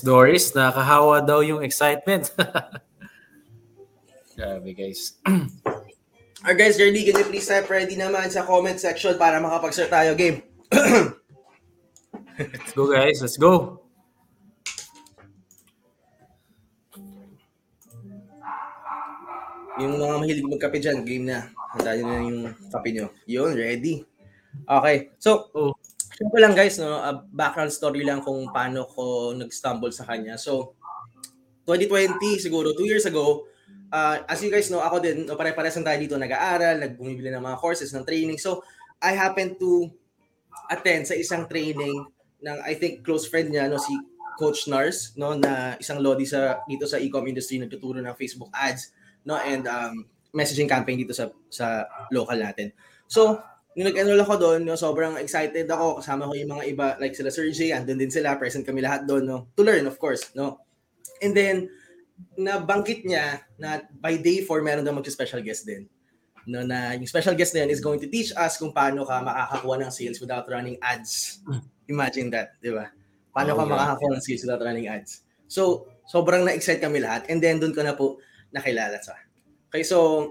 Doris, nakahawa daw yung excitement. Grabe guys. Alright guys, ready? Can you please type ready naman sa comment section para makapag-start tayo game? let's go guys, let's go. Yung mga mahilig magkape dyan, game na. Handa nyo na yung kape nyo. Yun, ready. Okay. So, oh. Ko lang guys, no, a background story lang kung paano ko nag-stumble sa kanya. So, 2020, siguro, two years ago, uh, as you guys know, ako din, no, pare-pares tayo dito nag-aaral, nagbumibili ng mga courses, ng training. So, I happen to attend sa isang training ng, I think, close friend niya, no, si Coach Nars, no, na isang lodi sa dito sa e-com industry nagtuturo ng Facebook ads no and um, messaging campaign dito sa sa local natin. So, nung nag-enroll ako doon, no, sobrang excited ako. Kasama ko yung mga iba, like sila Sir J, andun din sila, present kami lahat doon, no, to learn, of course, no. And then, nabanggit niya na by day 4, meron daw mag-special guest din. No, na yung special guest na yun is going to teach us kung paano ka makakakuha ng sales without running ads. Imagine that, di ba? Paano oh, ka yeah. makakakuha ng sales without running ads. So, sobrang na-excite kami lahat. And then, doon ko na po nakilala sa. Okay, so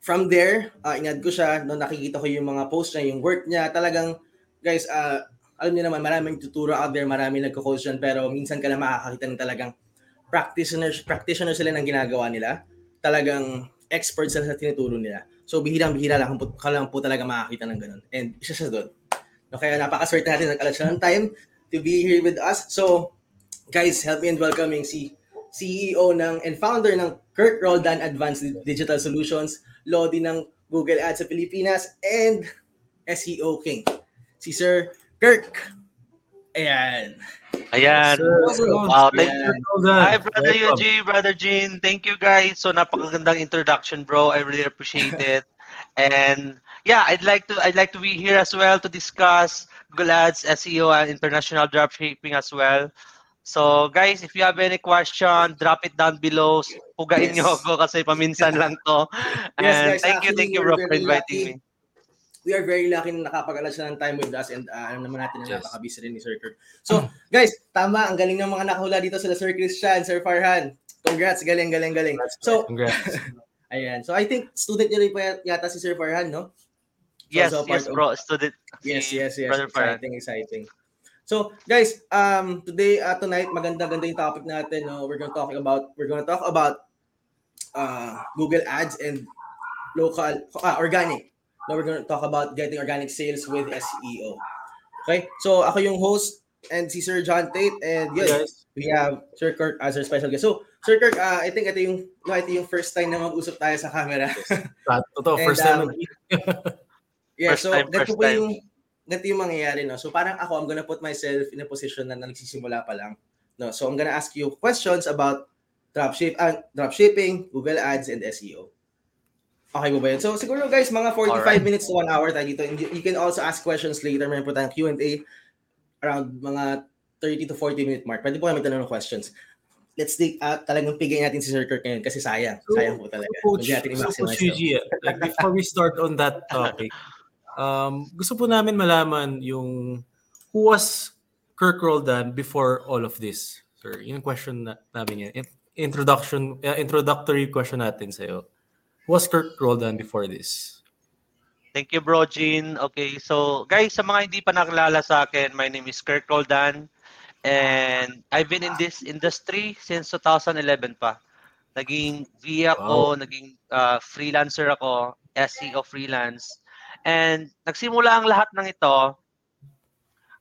from there, uh, inad ko siya, no, nakikita ko yung mga post niya, yung work niya, talagang, guys, uh, alam niyo naman, maraming tuturo out there, maraming nagko-coach dyan, pero minsan ka lang makakakita ng talagang practitioners, practitioner sila ng ginagawa nila. Talagang experts sila sa tinuturo nila. So, bihirang-bihira lang po, ka lang po talaga makakita ng ganun. And isa siya doon. No, kaya napakaswerte natin, nagkalat siya ng time to be here with us. So, guys, help me in welcoming si CEO ng and founder ng Kirk Roldan Advanced Digital Solutions, Lodi ng Google Ads sa Pilipinas, and SEO King, si Sir Kirk. Ayan. Ayan. Wow, thank you. Hi, Brother Eugene, Brother Jean. Thank you, guys. So, napakagandang introduction, bro. I really appreciate it. And yeah, I'd like to I'd like to be here as well to discuss Google Ads, SEO, and international dropshipping as well. So guys, if you have any question, drop it down below. Pugain yes. nyo ako kasi paminsan lang to. And yes, guys, thank you, thank you bro for inviting lucky. me. We are very lucky na nakapag siya ng time with us and uh, alam naman natin na yes. napaka-busy rin ni Sir Kirk. So, guys, tama, ang galing ng mga nakahula dito sila Sir Christian, Sir Farhan. Congrats, galing, galing, galing. So, Congrats. ayan. So, I think student niyo rin pa yata si Sir Farhan, no? So, yes, so yes, bro. Student. Yes, yes, yes. Brother exciting, exciting. So, guys, um, today, uh, tonight, maganda-ganda yung topic natin. No? We're going to talk about, we're going to talk about uh, Google Ads and local, uh, organic. Now we're going to talk about getting organic sales with SEO. Okay? So, ako yung host and si Sir John Tate and yun, yes. we have Sir Kirk as our special guest. So, Sir Kirk, uh, I think ito yung, no, ito yung first time na mag-usap tayo sa camera. Totoo, first time. Um, yeah, first so, time, first po time. yung ganito yung mangyayari, no? So parang ako, I'm gonna put myself in a position na, na nagsisimula pa lang. No? So I'm gonna ask you questions about dropship, uh, dropshipping, Google Ads, and SEO. Okay mo ba yun? So siguro guys, mga 45 right. minutes to 1 hour tayo dito. And you can also ask questions later. Meron po tayong Q&A around mga 30 to 40 minute mark. Pwede po kami tanong ng questions. Let's take, uh, talagang pigay natin si Sir Kirk ngayon kasi sayang. So, sayang po talaga. Coach, so Coach Gigi, like before we start on that topic, Um, gusto po namin malaman yung who was Kirk Roldan before all of this? Sir, yung question na, namin yan. Introduction, uh, introductory question natin sa'yo. Who was Kirk Roldan before this? Thank you, bro, Gene. Okay, so guys, sa mga hindi pa nakilala sa akin, my name is Kirk Roldan. And I've been in this industry since 2011 pa. Naging VA ako, wow. naging uh, freelancer ako, SEO freelance. And nagsimula ang lahat ng ito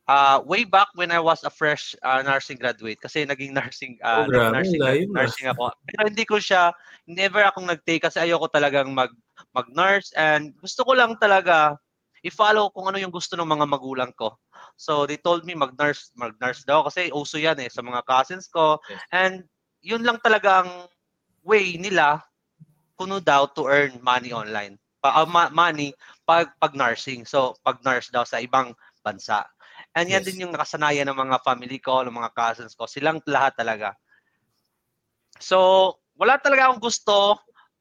uh, way back when I was a fresh uh, nursing graduate kasi naging nursing uh, oh, nursing, nursing ako. Pero hindi ko siya never akong nag-take kasi ayoko talagang mag mag-nurse and gusto ko lang talaga i-follow kung ano yung gusto ng mga magulang ko. So they told me mag-nurse, mag-nurse daw kasi uso yan eh sa mga cousins ko. Yes. And yun lang talaga ang way nila kuno daw to earn money online uh, money pag pag nursing. So pag nurse daw sa ibang bansa. And yan yes. din yung nakasanayan ng mga family ko, ng mga cousins ko. Silang lahat talaga. So, wala talaga akong gusto.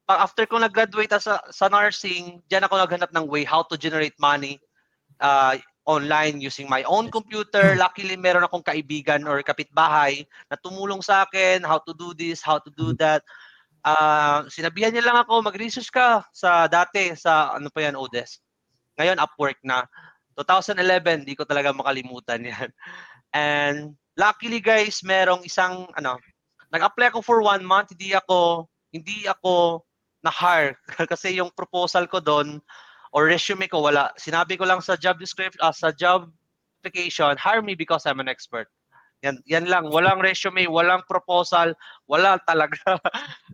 After ko nag-graduate sa, sa nursing, diyan ako naghanap ng way how to generate money uh, online using my own computer. Luckily, meron akong kaibigan or kapitbahay na tumulong sa akin how to do this, how to do that. Uh, sinabihan niya lang ako, mag-research ka sa dati, sa ano pa yan, Odes. Ngayon, Upwork na. 2011, di ko talaga makalimutan yan. And luckily guys, merong isang, ano, nag-apply ako for one month, hindi ako, hindi ako na-hire. Kasi yung proposal ko doon, or resume ko, wala. Sinabi ko lang sa job description, uh, sa job application, hire me because I'm an expert. Yan, yan lang. Walang resume, walang proposal, wala talaga.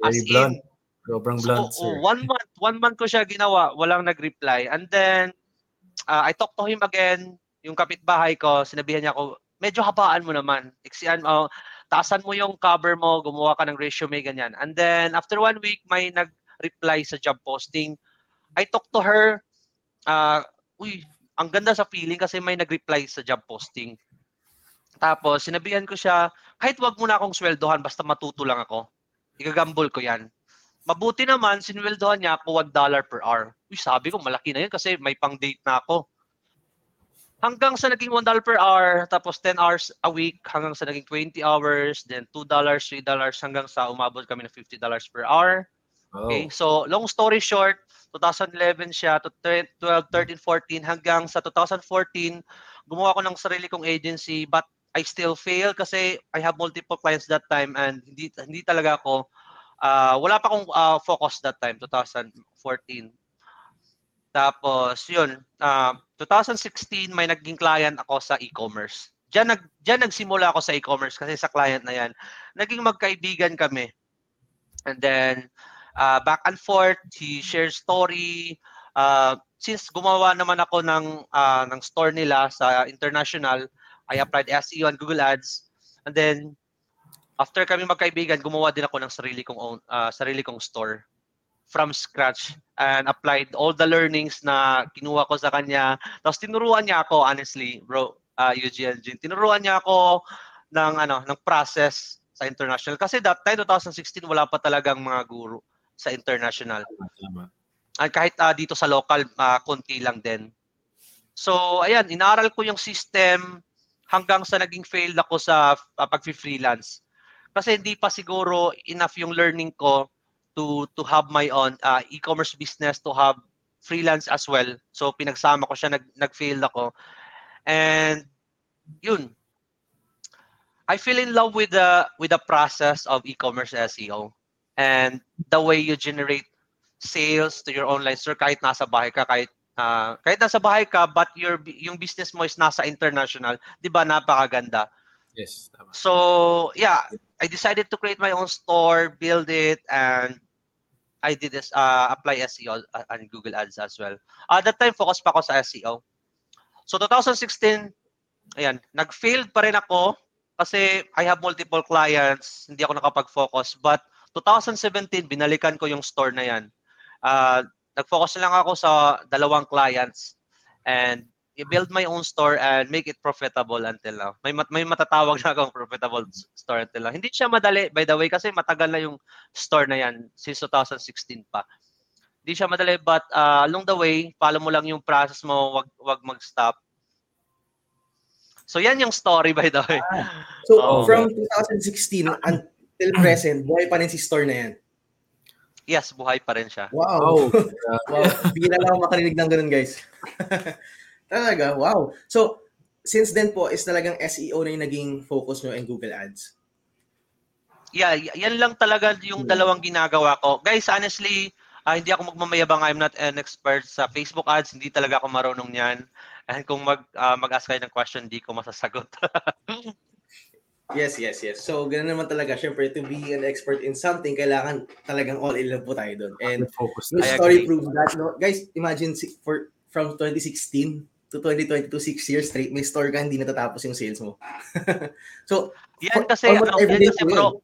As Very blunt. In, Sobrang blunt, so, sir. one month, one month ko siya ginawa, walang nag-reply. And then, uh, I talked to him again, yung kapitbahay ko, sinabihan niya ako, medyo habaan mo naman. Iksian, uh, taasan mo yung cover mo, gumawa ka ng resume, ganyan. And then, after one week, may nag-reply sa job posting. I talked to her, uh, uy, ang ganda sa feeling kasi may nag-reply sa job posting. Tapos, sinabihan ko siya, kahit wag mo na akong sweldohan, basta matuto lang ako. Igagambol ko yan. Mabuti naman, sinweldohan niya ako $1 per hour. Uy, sabi ko, malaki na yun kasi may pang-date na ako. Hanggang sa naging $1 per hour, tapos 10 hours a week, hanggang sa naging 20 hours, then $2, $3, hanggang sa umabot kami ng $50 per hour. Oh. Okay, so long story short, 2011 siya to 12, 13, 14 hanggang sa 2014 gumawa ko ng sarili kong agency but I still fail kasi I have multiple clients that time and hindi hindi talaga ako uh, wala pa akong uh, focus that time, 2014. Tapos, yun, uh, ah, 2016, may naging client ako sa e-commerce. Diyan, nag, diyan nagsimula ako sa e-commerce kasi sa client na yan. Naging magkaibigan kami. And then, uh, back and forth, he shares story. Uh, since gumawa naman ako ng, uh, ng store nila sa international, I applied SEO on Google Ads. And then, after kami magkaibigan, gumawa din ako ng sarili kong own, uh, sarili kong store from scratch and applied all the learnings na kinuha ko sa kanya. Tapos tinuruan niya ako honestly, bro, uh, Eugene, tinuruan niya ako ng ano, ng process sa international kasi that time 2016 wala pa talagang mga guru sa international. At kahit uh, dito sa local uh, konti lang din. So ayan, inaral ko yung system hanggang sa naging failed ako sa uh, pag-freelance kasi hindi pa siguro enough yung learning ko to to have my own uh, e-commerce business to have freelance as well. So pinagsama ko siya nag nag-fail ako. And yun. I feel in love with the with the process of e-commerce SEO and the way you generate sales to your online store kahit nasa bahay ka kahit uh, kahit nasa bahay ka but your yung business mo is nasa international, 'di ba? Napakaganda. Yes. So, yeah, I decided to create my own store, build it, and I did this, uh, apply SEO on Google Ads as well. Uh, that time, focus pa ako sa SEO. So, 2016, ayan, nag-failed pa rin ako kasi I have multiple clients, hindi ako nakapag-focus. But 2017, binalikan ko yung store na yan. Uh, nag-focus lang ako sa dalawang clients and i-build my own store and make it profitable until now. May mat- may matatawag na akong profitable store until now. Hindi siya madali by the way kasi matagal na yung store na yan since 2016 pa. Hindi siya madali but uh, along the way, follow mo lang yung process mo, wag wag mag-stop. So yan yung story by the way. Ah, so oh, from 2016 until present, buhay pa rin si store na yan. Yes, buhay pa rin siya. Wow. wow. Bigla lang ako makarinig ng ganun, guys. Talaga? Wow. So, since then po, is talagang SEO na yung naging focus nyo in Google Ads? Yeah, yan lang talaga yung hmm. dalawang ginagawa ko. Guys, honestly, uh, hindi ako magmamayabang. I'm not an expert sa Facebook ads. Hindi talaga ako marunong niyan. And kung mag, uh, mag-ask kayo ng question, hindi ko masasagot. yes, yes, yes. So, ganun naman talaga. Siyempre, to be an expert in something, kailangan talagang all in love po tayo doon. And focus. the story proves that. No? Guys, imagine for from 2016 to 2022, six years straight, may store ka, hindi natatapos yung sales mo. so, yan kasi, ano, yan kasi bro,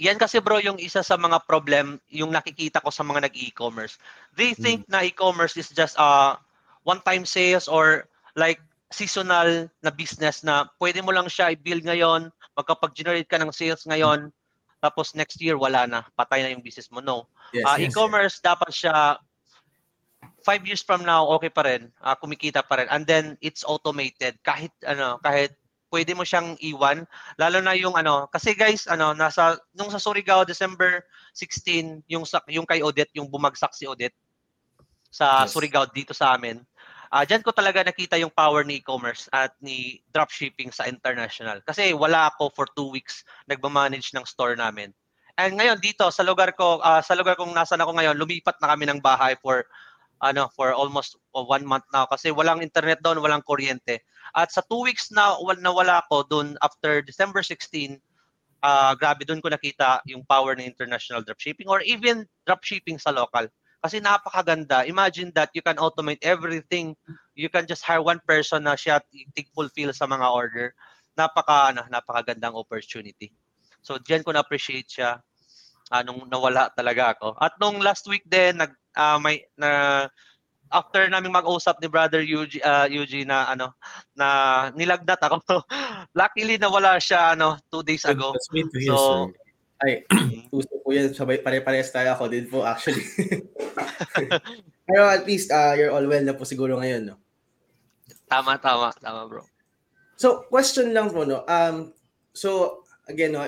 yan kasi bro yung isa sa mga problem yung nakikita ko sa mga nag-e-commerce. They hmm. think hmm. na e-commerce is just a uh, one-time sales or like seasonal na business na pwede mo lang siya i-build ngayon, magkapag-generate ka ng sales ngayon, tapos next year wala na, patay na yung business mo. No. Yes, uh, yes, e-commerce yes. dapat siya five years from now, okay pa rin, uh, kumikita pa rin. And then, it's automated. Kahit, ano, kahit pwede mo siyang iwan. Lalo na yung ano, kasi guys, ano, nasa, nung sa Surigao, December 16, yung, yung kay Odette, yung bumagsak si Odette sa yes. Surigao dito sa amin. Uh, Diyan ko talaga nakita yung power ni e-commerce at ni dropshipping sa international. Kasi wala ako for two weeks nagmamanage ng store namin. And ngayon dito sa lugar ko, uh, sa lugar kong nasa ako ngayon, lumipat na kami ng bahay for ano for almost one month now kasi walang internet doon, walang kuryente. At sa two weeks na nawala ako doon after December 16, uh, ah, grabe doon ko nakita yung power ng international dropshipping or even dropshipping sa local. Kasi napakaganda. Imagine that you can automate everything. You can just hire one person na siya fulfill sa mga order. Napaka ano, napakagandang opportunity. So diyan ko na appreciate siya uh, nung nawala talaga ako. At nung last week din nag uh, may na after naming mag-usap ni brother Yuji, uh, Yuji na ano na nilagnat ako. Luckily nawala siya ano two days ago. Hear, so, sir. Gusto ko yan. Sabay, pare-parehas tayo ako din po actually. Pero at least uh, you're all well na po siguro ngayon, no? Tama, tama. Tama, bro. So, question lang po, no? Um, so, again, no,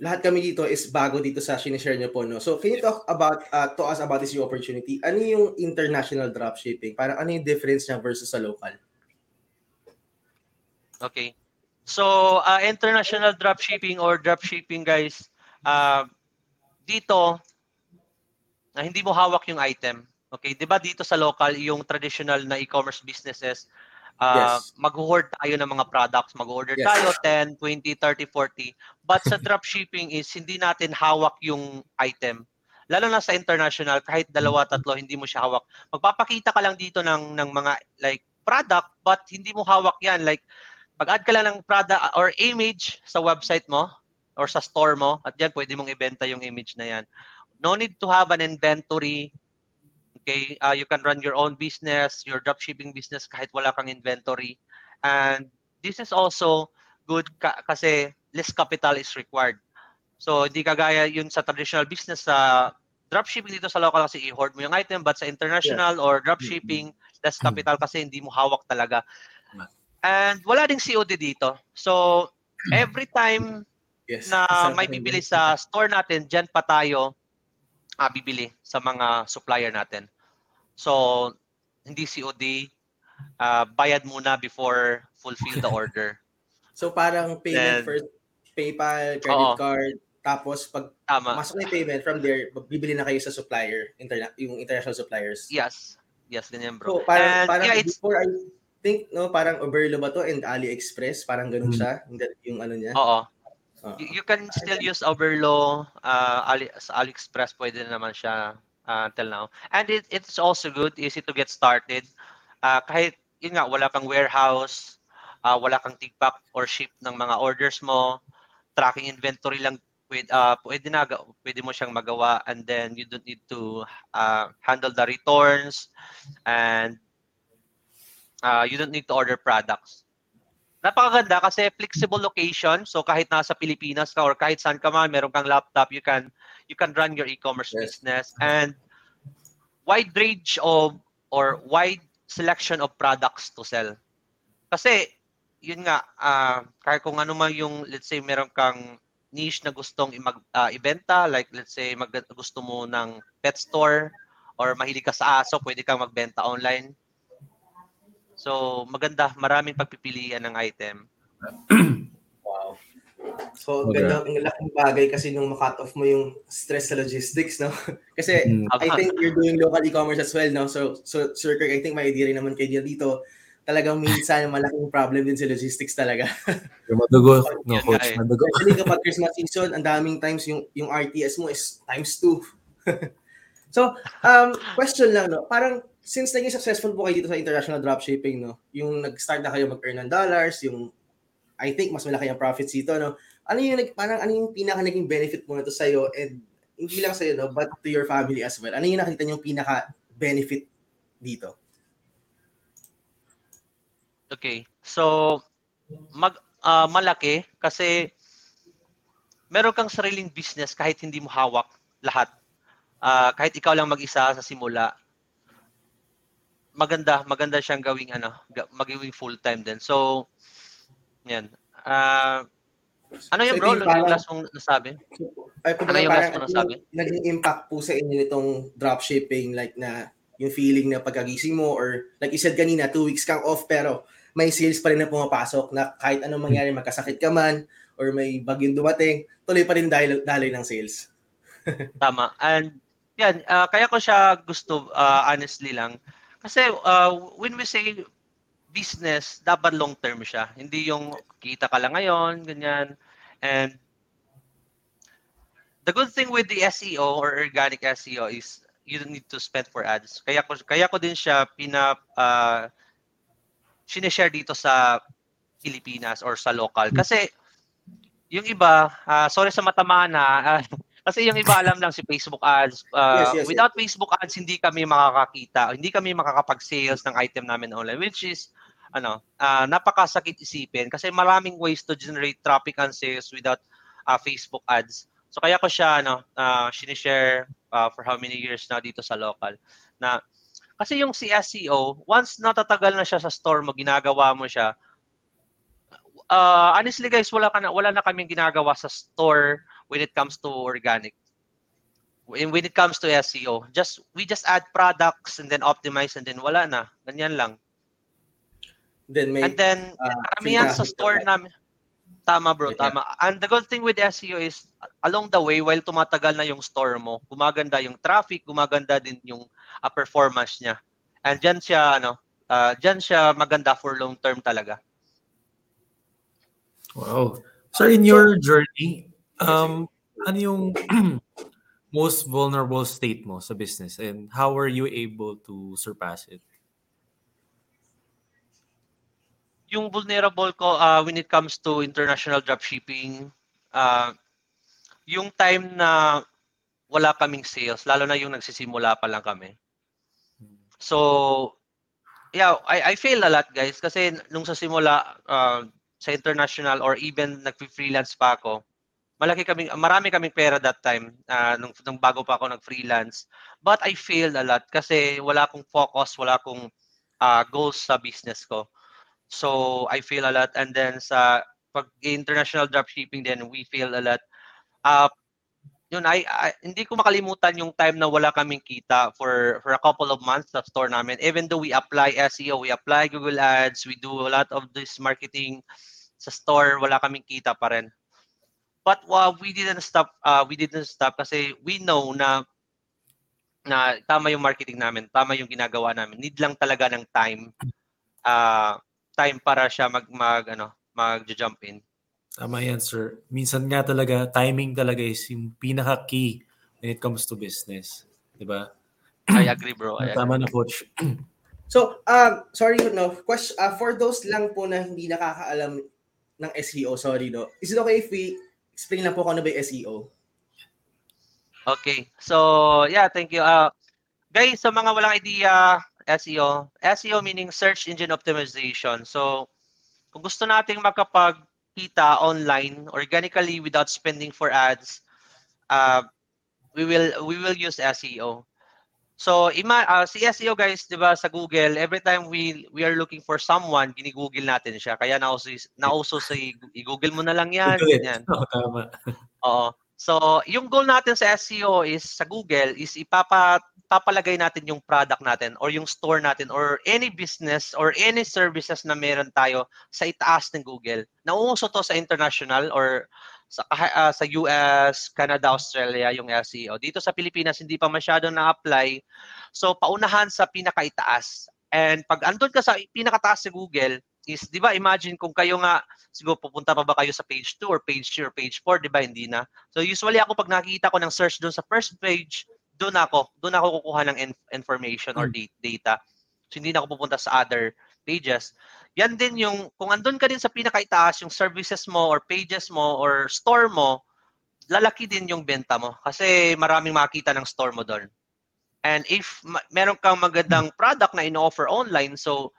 lahat kami dito is bago dito sa sinishare niyo po, no? So, can you talk about, uh, to us about this new opportunity? Ano yung international dropshipping? Parang ano yung difference niya versus sa local? Okay. So, uh, international dropshipping or dropshipping, guys, uh, dito, na hindi mo hawak yung item. Okay, 'di ba dito sa local yung traditional na e-commerce businesses Uh, yes. mag-hoard tayo ng mga products. Mag-order yes. tayo 10, 20, 30, 40. But sa dropshipping is hindi natin hawak yung item. Lalo na sa international, kahit dalawa, tatlo, hindi mo siya hawak. Magpapakita ka lang dito ng, ng mga like product, but hindi mo hawak yan. Like, pag-add ka lang ng product or image sa website mo or sa store mo, at yan, pwede mong ibenta yung image na yan. No need to have an inventory Okay, uh, you can run your own business, your dropshipping business kahit wala kang inventory. And this is also good ka- kasi less capital is required. So hindi kagaya yun sa traditional business sa dropshipping dito sa local kasi i-hoard mo yung item but sa international yeah. or dropshipping less capital kasi hindi mo hawak talaga. And wala ding COD dito. So every time yes. na may bibili sa store natin, diyan pa tayo uh, bibili sa mga supplier natin. So, hindi COD, uh, bayad muna before fulfill the order. so, parang payment Then, first, PayPal, credit oo. card, tapos pag Tama. masok na yung payment, from there, bibili na kayo sa supplier, interna- yung international suppliers. Yes. Yes, ganyan bro. So, parang, And, parang yeah, before I think, no, parang Oberlo ba to and AliExpress, parang ganun hmm. siya, yung ano niya. Oo. Uh, you, can still use Overlo, uh, Ali, sa AliExpress pwede naman siya uh, until now. And it, it's also good, easy to get started. Uh, kahit yun nga, wala kang warehouse, uh, wala kang tigpack or ship ng mga orders mo, tracking inventory lang pwede, uh, pwede na pwede mo siyang magawa and then you don't need to uh, handle the returns and uh, you don't need to order products napakaganda kasi flexible location. So kahit nasa Pilipinas ka or kahit saan ka man, meron kang laptop, you can you can run your e-commerce yes. business and wide range of or wide selection of products to sell. Kasi yun nga uh, kahit kung ano man yung let's say meron kang niche na gustong imag, uh, ibenta like let's say mag, gusto mo ng pet store or mahilig ka sa aso, pwede kang magbenta online So, maganda. Maraming pagpipilian ng item. wow. So, okay. ganda, ang laking bagay kasi nung makat off mo yung stress sa logistics, no? kasi mm. I think you're doing local e-commerce as well, no? So, so Sir Kirk, I think may idea rin naman kayo dito. Talagang minsan malaking problem din sa logistics talaga. yung madugo, no, coach, madugo. Especially kapag Christmas season, ang daming times yung yung RTS mo is times two. so, um, question lang, no? Parang since naging successful po kayo dito sa international dropshipping, no? Yung nag-start na kayo mag-earn ng dollars, yung I think mas malaki ang profits dito, no? Ano yung parang ano yung pinaka naging benefit mo nito sa iyo and hindi lang sa iyo, no, but to your family as well. Ano yung nakita niyo pinaka benefit dito? Okay. So mag uh, malaki kasi meron kang sariling business kahit hindi mo hawak lahat. Uh, kahit ikaw lang mag-isa sa simula, maganda, maganda siyang gawing ano, magiging full-time din. So, yan. Uh, ano yung so, bro? Yung last mong nasabi? Ay, ano yung last mong nasabi? Naging impact po sa inyo itong dropshipping like na yung feeling na pagkagising mo or like you said kanina, two weeks kang off pero may sales pa rin na pumapasok na kahit anong mangyari, magkasakit ka man or may bagyong dumating, tuloy pa rin dahil daloy ng sales. Tama. And yan, uh, kaya ko siya gusto uh, honestly lang kasi uh, when we say business, dapat long term siya. Hindi yung kita ka lang ngayon, ganyan. And the good thing with the SEO or organic SEO is you don't need to spend for ads. Kaya ko kaya ko din siya pina uh, sineshare dito sa Pilipinas or sa local kasi yung iba, uh, sorry sa matamaan na, uh, kasi yung iba alam lang si Facebook ads. Uh, yes, yes, without yes. Facebook ads, hindi kami makakakita, hindi kami makakapag-sales ng item namin online, which is ano, uh, napakasakit isipin kasi maraming ways to generate traffic and sales without uh, Facebook ads. So kaya ko siya ano, uh, sinishare uh, for how many years na dito sa local na kasi yung si SEO, once natatagal na siya sa store mo, ginagawa mo siya, uh, honestly guys, wala, ka na, wala na kaming ginagawa sa store when it comes to organic. When, when it comes to SEO, just we just add products and then optimize and then wala na. Ganyan lang. Then may, and then, uh, karamihan sa store namin. Tama bro, yeah. tama. And the good thing with SEO is along the way while tumatagal na yung store mo, gumaganda yung traffic, gumaganda din yung uh, performance niya. And diyan siya ano, uh, diyan siya maganda for long term talaga. Wow. So in your journey, um ano yung most vulnerable state mo sa business and how were you able to surpass it? yung vulnerable ko uh, when it comes to international dropshipping, uh, yung time na wala kaming sales, lalo na yung nagsisimula pa lang kami. So, yeah, I, I fail a lot guys kasi nung sa simula uh, sa international or even nag-freelance pa ako, malaki kami marami kaming pera that time uh, nung, nung bago pa ako nag-freelance. But I failed a lot kasi wala akong focus, wala akong uh, goals sa business ko. So I feel a lot. And then sa pag international dropshipping din, we feel a lot. Uh, yun, I, I, hindi ko makalimutan yung time na wala kaming kita for for a couple of months sa store namin. Even though we apply SEO, we apply Google Ads, we do a lot of this marketing sa store, wala kaming kita pa rin. But uh, we didn't stop uh, we didn't stop kasi we know na na tama yung marketing namin, tama yung ginagawa namin. Need lang talaga ng time. Uh, time para siya mag mag ano, mag-jump in. Tama yan, sir. Minsan nga talaga, timing talaga is yung pinaka-key when it comes to business. Di ba? I agree, bro. I Tama agree. na, coach. so, uh, sorry, no, question, uh, for those lang po na hindi nakakaalam ng SEO, sorry, no, is it okay if we explain lang po kung ano ba yung SEO? Okay. So, yeah, thank you. Uh, guys, sa mga walang idea, SEO. SEO meaning search engine optimization. So, kung gusto nating makapagkita online organically without spending for ads, uh, we will we will use SEO. So, ima uh, si SEO guys, 'di ba, sa Google, every time we we are looking for someone, gini-google natin siya. Kaya nauso nauso sa i-google mo na lang 'yan, yan. Oh, tama. Oo. So, yung goal natin sa SEO is sa Google is ipapa papalagay natin yung product natin or yung store natin or any business or any services na meron tayo sa itaas ng Google. Nauuso to sa international or sa uh, sa US, Canada, Australia yung SEO. Dito sa Pilipinas hindi pa masyado na-apply. So paunahan sa pinakaitaas. And pag andun ka sa pinakataas sa Google, is 'di ba imagine kung kayo nga siguro pupunta pa ba kayo sa page 2 or page 3 or page 4 'di ba hindi na. So usually ako pag nakita ko ng search doon sa first page, doon ako, doon ako kukuha ng in- information or hmm. data. So hindi na ako pupunta sa other pages. Yan din yung, kung andun ka din sa pinakaitaas, yung services mo or pages mo or store mo, lalaki din yung benta mo kasi maraming makita ng store mo doon. And if ma- meron kang magandang product na ino-offer online, so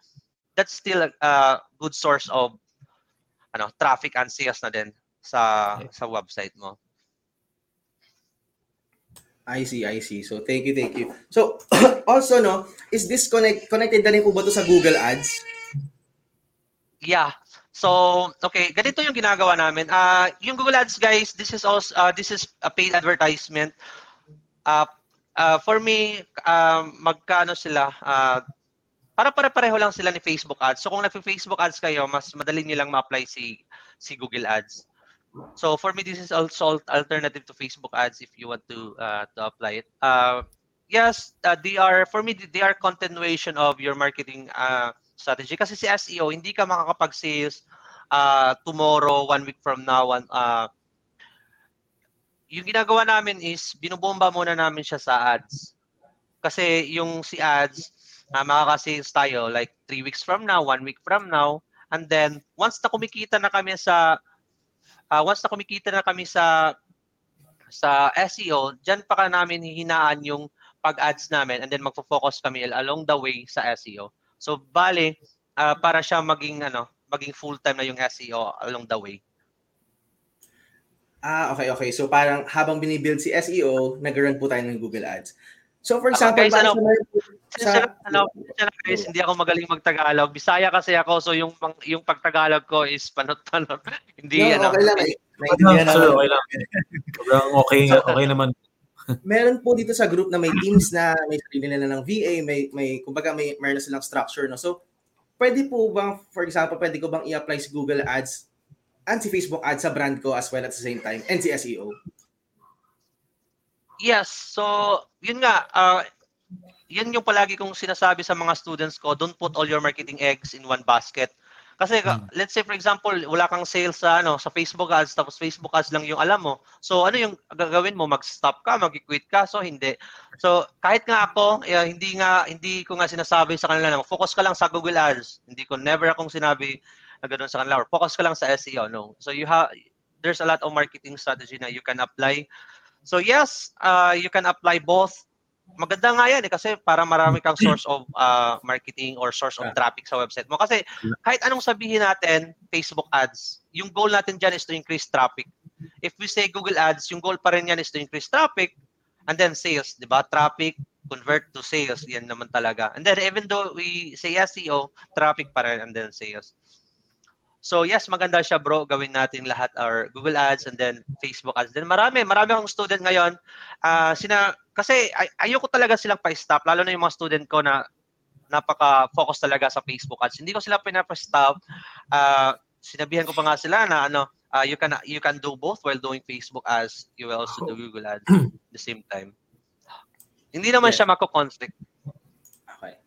that's still a, a good source of ano, traffic and sales na din sa sa website mo. I see, I see. So, thank you, thank you. So, also, no, is this connect, connected na rin po ba to sa Google Ads? Yeah. So, okay, ganito yung ginagawa namin. Uh, yung Google Ads, guys, this is also uh, this is a paid advertisement. Uh, uh, for me, uh, magkano sila? Uh, para pare-pareho lang sila ni Facebook Ads. So, kung nag-Facebook Ads kayo, mas madali niyo lang ma-apply si si Google Ads. So for me, this is also alternative to Facebook ads if you want to uh, to apply it. Uh, yes, uh, they are for me they are continuation of your marketing uh, strategy kasi si SEO hindi ka makakapag-sales uh, tomorrow, one week from now, one, uh, yung ginagawa namin is binubomba muna namin siya sa ads. Kasi yung si ads, uh, makaka-sales tayo like three weeks from now, one week from now, and then once na kumikita na kami sa uh, once na kumikita na kami sa sa SEO, diyan pa ka namin hihinaan yung pag-ads namin and then magfo-focus kami along the way sa SEO. So bale, uh, para siya maging ano, maging full-time na yung SEO along the way. Ah, okay, okay. So parang habang binibuild si SEO, nag-run po tayo ng Google Ads. So for example, okay, ano, sa, ano, sa, guys, hindi ako magaling magtagalog. Bisaya kasi ako, so yung yung pagtagalog ko is panot-panot. hindi no, ano. Okay lang. Eh. Okay, okay lang. Sobrang okay, okay naman. meron po dito sa group na may teams na may sarili nila ng VA, may may kumbaga may meron na silang structure no. So pwede po bang for example, pwede ko bang i-apply si Google Ads and si Facebook Ads sa brand ko as well at the same time and si SEO? Yes. So, yun nga, uh, yun yung palagi kong sinasabi sa mga students ko, don't put all your marketing eggs in one basket. Kasi hmm. let's say for example, wala kang sales sa ano sa Facebook ads tapos Facebook ads lang yung alam mo. So ano yung gagawin mo? Mag-stop ka, mag-quit ka? So hindi. So kahit nga ako, eh, hindi nga hindi ko nga sinasabi sa kanila na focus ka lang sa Google Ads. Hindi ko never akong sinabi na ganoon sa kanila or focus ka lang sa SEO. No. So you have there's a lot of marketing strategy na you can apply So yes, uh, you can apply both. Maganda nga yan eh kasi para marami kang source of uh, marketing or source of traffic sa website mo. Kasi kahit anong sabihin natin, Facebook ads, yung goal natin dyan is to increase traffic. If we say Google ads, yung goal pa rin yan is to increase traffic and then sales, di ba? Traffic, convert to sales, yan naman talaga. And then even though we say SEO, traffic pa rin and then sales. So yes, maganda siya bro, gawin natin lahat our Google Ads and then Facebook Ads. Then marami, marami akong student ngayon. Uh, sina kasi ay, ayoko talaga silang pa-stop lalo na yung mga student ko na napaka-focus talaga sa Facebook Ads. Hindi ko sila pinapa-stop. Uh, sinabihan ko pa nga sila na ano, uh, you can you can do both while doing Facebook Ads. You will also do Google Ads at the same time. Hindi naman yeah. siya mako-conflict. Okay.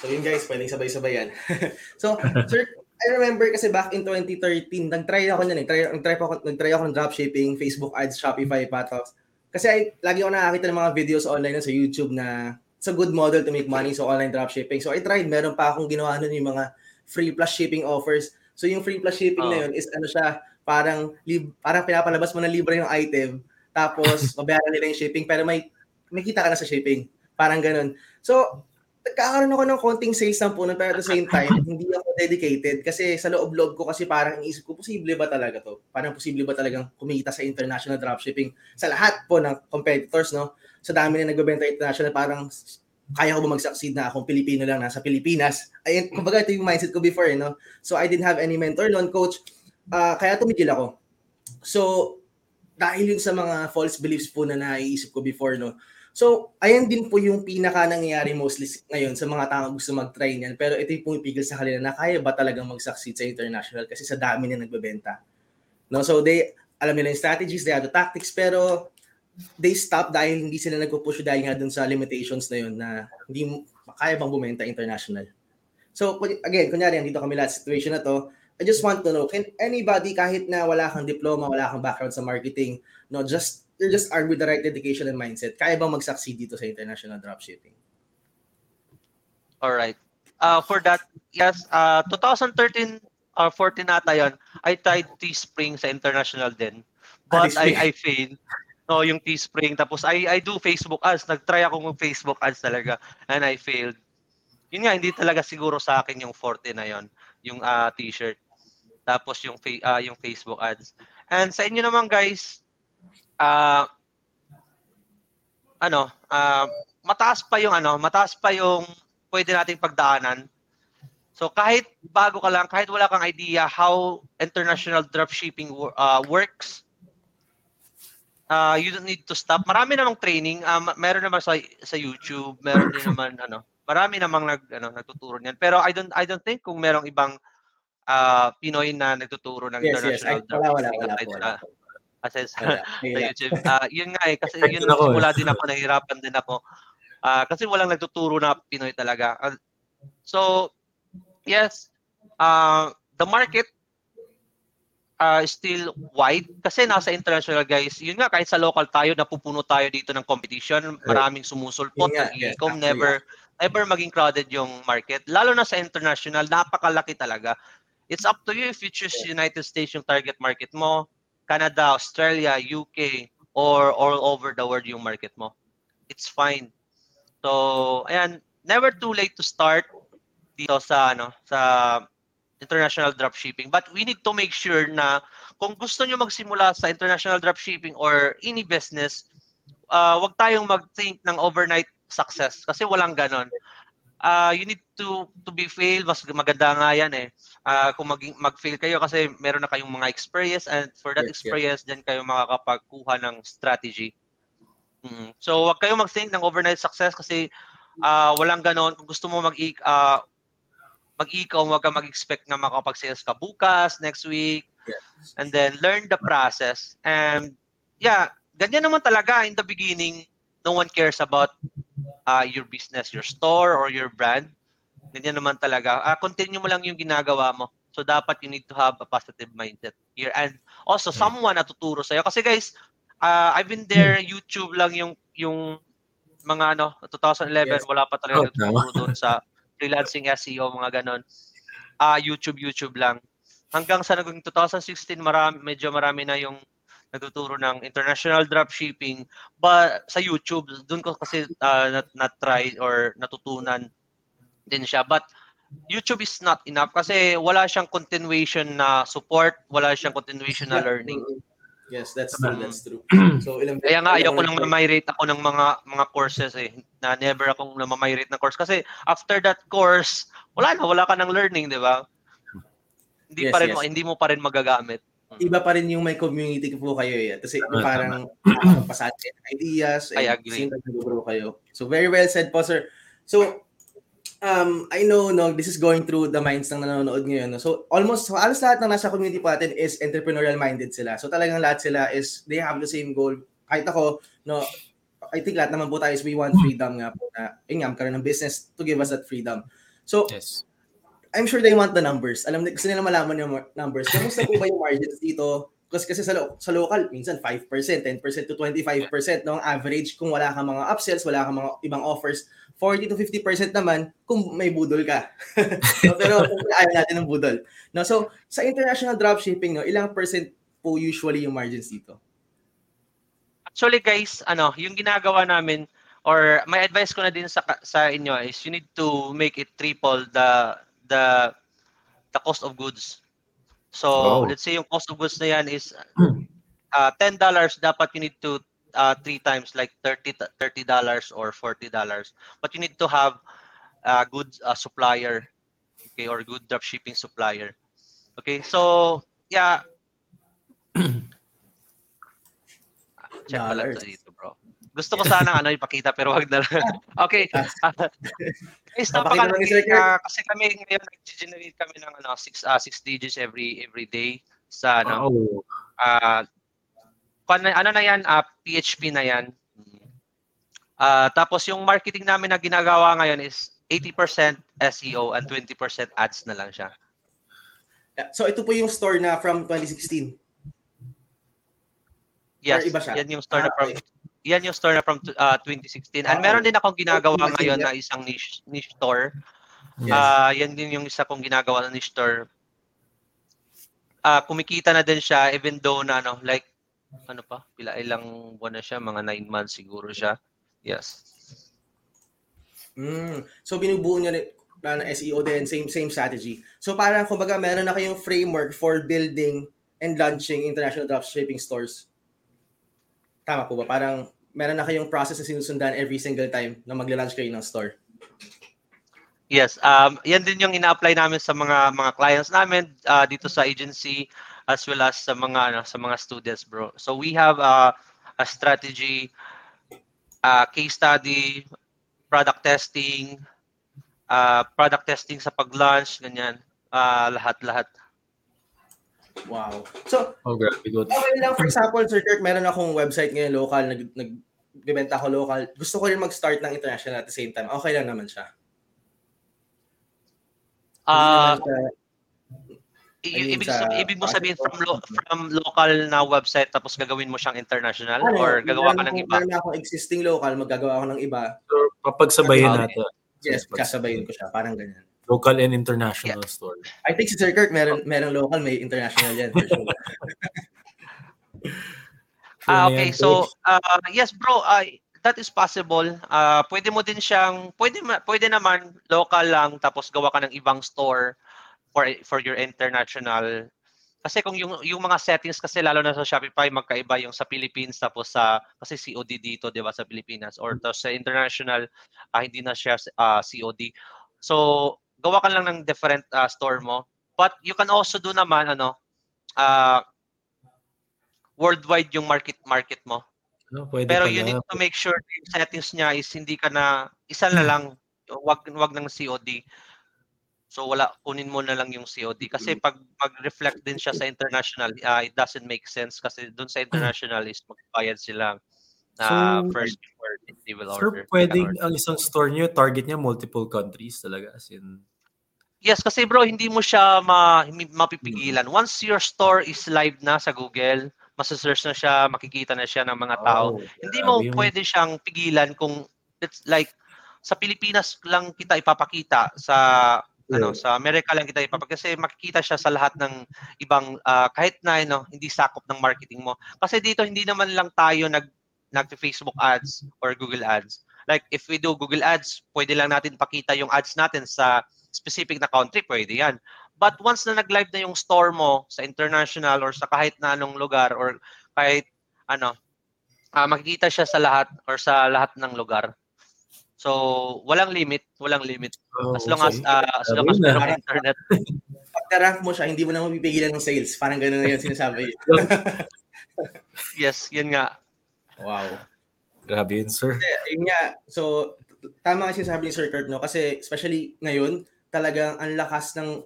So yun guys, pwedeng sabay-sabay yan. so, sir, I remember kasi back in 2013, nag-try ako niyan eh. Try, nag-try ako, nag-try ako ng dropshipping, Facebook ads, Shopify, Patox. Kasi ay, lagi ako nakakita ng mga videos online sa YouTube na it's a good model to make money so online dropshipping. So I tried, meron pa akong ginawa nun yung mga free plus shipping offers. So yung free plus shipping oh. na yun is ano siya, parang lib, parang pinapalabas mo na libre yung item tapos mabayaran nila yung shipping pero may may kita ka na sa shipping. Parang ganun. So nagkakaroon ako ng konting sales ng puno pero at the same time, hindi ako dedicated kasi sa loob-loob ko kasi parang iniisip ko, posible ba talaga to? Parang posible ba talagang kumita sa international dropshipping sa lahat po ng competitors, no? Sa dami na nagbebenta international, parang kaya ko ba mag-succeed na akong Pilipino lang nasa Pilipinas? Ayun, kumbaga ito yung mindset ko before, eh, no? So I didn't have any mentor noon, coach. Uh, kaya tumigil ako. So, dahil yun sa mga false beliefs po na naiisip ko before, no? So, ayan din po yung pinaka nangyayari mostly ngayon sa mga tao gusto mag-try niyan. Pero ito yung pumipigil sa kanila na kaya ba talagang mag-succeed sa international kasi sa dami na nagbebenta. No, so they alam nila yung strategies, they have the tactics, pero they stop dahil hindi sila nagpo-push dahil nga dun sa limitations na yun na hindi kaya bang bumenta international. So again, kunyari, dito kami lahat situation na to, I just want to know, can anybody kahit na wala kang diploma, wala kang background sa marketing, no, just you're just armed with the right dedication and mindset, kaya bang mag-succeed dito sa international dropshipping? All right. Uh, for that, yes, uh, 2013 or uh, 14 ata yon, I tried Teespring sa international din. Ah, But ah, I, I failed. No, yung Teespring. Tapos I, I do Facebook ads. Nag-try ako ng Facebook ads talaga. And I failed. Yun nga, hindi talaga siguro sa akin yung 40 na yon Yung uh, t-shirt. Tapos yung, uh, yung Facebook ads. And sa inyo naman guys, uh, ano, uh, mataas pa yung ano, mataas pa yung pwede nating pagdaanan. So kahit bago ka lang, kahit wala kang idea how international dropshipping uh, works, uh, you don't need to stop. Marami namang training, uh, meron naman sa sa YouTube, meron din naman ano, marami namang nag ano nagtuturo niyan. Pero I don't I don't think kung merong ibang uh, Pinoy na nagtuturo ng yes, international yes. Ay, wala, wala, wala, wala, wala. Kasi sa, sa YouTube. Uh, yun nga eh, kasi yun simula din ako, nahihirapan din ako. Uh, kasi walang nagtuturo na Pinoy talaga. Uh, so, yes, uh, the market uh, still wide kasi nasa international guys. Yun nga kahit sa local tayo napupuno tayo dito ng competition, maraming sumusulpot ng yeah, e never never maging crowded yung market. Lalo na sa international, napakalaki talaga. It's up to you if you choose United States yung target market mo, Canada, Australia, UK, or all over the world yung market mo. It's fine. So, ayan, never too late to start dito sa ano sa international dropshipping. But we need to make sure na kung gusto nyo magsimula sa international dropshipping or any business, uh, wag tayong mag-think ng overnight success kasi walang ganon uh, you need to to be fail mas maganda nga yan eh uh, kung mag mag-fail kayo kasi meron na kayong mga experience and for that yes, experience yes. then kayo makakapagkuha ng strategy mm. so wag kayong mag-think ng overnight success kasi uh, walang ganon kung gusto mo mag uh, mag-ikaw wag ka mag-expect na makapag-sales ka bukas next week yes. and then learn the process and yeah ganyan naman talaga in the beginning no one cares about uh, your business, your store or your brand. Ganyan naman talaga. Uh, continue mo lang yung ginagawa mo. So dapat you need to have a positive mindset here. And also someone na tuturo sa'yo. Kasi guys, uh, I've been there, YouTube lang yung yung mga ano, 2011, yes. wala pa talaga oh, tuturo doon sa freelancing SEO, mga ganon. Uh, YouTube, YouTube lang. Hanggang sa naging 2016, marami, medyo marami na yung nagtuturo ng international dropshipping but sa YouTube doon ko kasi uh, nat, na-try or natutunan din siya but YouTube is not enough kasi wala siyang continuation na support, wala siyang continuation na learning. Yes, that's true. That's true. So ilang Kaya nga ayoko nang mamigrate ako ng mga mga courses eh. Na never akong namamigrate ng course kasi after that course, wala na, wala ka ng learning, 'di ba? Hindi yes, pa rin yes. mo hindi mo pa rin magagamit iba pa rin yung may community po kayo eh. Kasi uh, parang uh, pasati ideas. I agree. Grow kayo. So very well said po, sir. So, um, I know no, this is going through the minds ng nanonood ngayon. No? So almost, so, alos lahat ng nasa community po natin is entrepreneurial minded sila. So talagang lahat sila is, they have the same goal. Kahit ako, no, I think lahat naman po tayo is we want freedom nga po na, yun nga, magkaroon ng business to give us that freedom. So, yes I'm sure they want the numbers. Alam gusto nila malaman yung numbers. Kamusta po ba yung margins dito? Kasi kasi sa, lo- sa local, minsan 5%, 10% to 25% no, ang average kung wala kang mga upsells, wala kang mga ibang offers. 40 to 50% naman kung may budol ka. no, pero ayaw natin ng budol. No, so, sa international dropshipping, no, ilang percent po usually yung margins dito? Actually guys, ano, yung ginagawa namin or my advice ko na din sa sa inyo is you need to make it triple the the the cost of goods. So, oh. let's say yung cost of goods na yan is uh, $10, dapat you need to uh, three times like 30 $30 or $40. But you need to have a good uh, supplier, okay, or good drop shipping supplier. Okay, so yeah. Check pala dito. Gusto ko sana ano ipakita pero wag na lang. Okay. Guys, napakalaki uh, kasi kami ngayon nag-generate kami ng ano 6 uh, 6 digits every every day sa ano. Oh. Uh, ano na yan, uh, PHP na yan. Uh, tapos yung marketing namin na ginagawa ngayon is 80% SEO and 20% ads na lang siya. So ito po yung store na from 2016. Yes, iba siya? yan yung store ah, na from okay yan yung store na from uh, 2016. And meron din akong ginagawa ngayon na isang niche, niche store. Yes. Uh, yan din yung isa kong ginagawa na niche store. Uh, kumikita na din siya even though na ano, like, ano pa, pila ilang buwan na siya, mga 9 months siguro siya. Yes. Mm. So binubuo niyo rin na SEO din, same same strategy. So parang kumbaga meron na kayong framework for building and launching international dropshipping stores. Tama po ba? Parang meron na kayong process na sinusundan every single time na magla-launch kayo ng store? Yes, um, yan din yung ina-apply namin sa mga mga clients namin uh, dito sa agency as well as sa mga ano, sa mga students, bro. So we have uh, a strategy, uh, case study, product testing, uh, product testing sa pag-launch, ganyan, uh, lahat-lahat. Wow. So, oh, grabe good. Okay lang, for example, Sir Kirk, meron akong website ngayon local, nag, nagbibenta ako local. Gusto ko rin mag-start ng international at the same time. Okay lang naman siya. Uh, ibig, sa, ibig mo sabihin from lo, from local na website tapos gagawin mo siyang international ano, or gagawa ka ng iba? Meron akong existing local, maggagawa ako ng iba. So, papagsabayin okay. natin. Yes, kasabayin ko siya. Parang ganyan. Local and international yeah. store. I think si Sir Kirk, meron, meron local, may international yan. ah, okay, so uh, yes bro, uh, that is possible. Uh, pwede mo din siyang pwede pwede naman local lang tapos gawa ka ng ibang store for for your international kasi kung yung yung mga settings kasi lalo na sa Shopify magkaiba yung sa Philippines tapos sa kasi COD dito 'di ba sa Pilipinas or to sa international uh, hindi na siya uh, COD. So gawa ka lang ng different uh, store mo. But you can also do naman ano uh, worldwide yung market market mo. No, pwede Pero you need to make sure yung settings niya is hindi ka na isa na lang wag wag ng COD. So wala kunin mo na lang yung COD kasi mm. pag mag-reflect din siya sa international, uh, it doesn't make sense kasi doon sa international is magbayad sila uh, so, first before they will order. So pwedeng ang isang store niyo target niya multiple countries talaga as in Yes, kasi bro, hindi mo siya ma, mapipigilan. Once your store is live na sa Google, masasearch na siya, makikita na siya ng mga tao. Oh, Hindi mo yung... pwede siyang pigilan kung it's like sa Pilipinas lang kita ipapakita sa yeah. ano sa Amerika lang kita ipapakita kasi makikita siya sa lahat ng ibang uh, kahit na ano, hindi sakop ng marketing mo. Kasi dito hindi naman lang tayo nag nag Facebook ads or Google ads. Like if we do Google ads, pwede lang natin pakita yung ads natin sa specific na country, pwede yan. But once na nag-live na yung store mo sa international or sa kahit na anong lugar or kahit ano, uh, makikita siya sa lahat or sa lahat ng lugar. So, walang limit, walang limit. Oh, as long as uh, as long as meron internet. Pag rank mo siya, hindi mo na mapipigilan ng sales. Parang ganoon na 'yung sinasabi. yes, yun nga. Wow. Grabe yun, sir. Yun nga. So, tama nga sinasabi ni Sir Kurt, no? Kasi especially ngayon, talagang ang lakas ng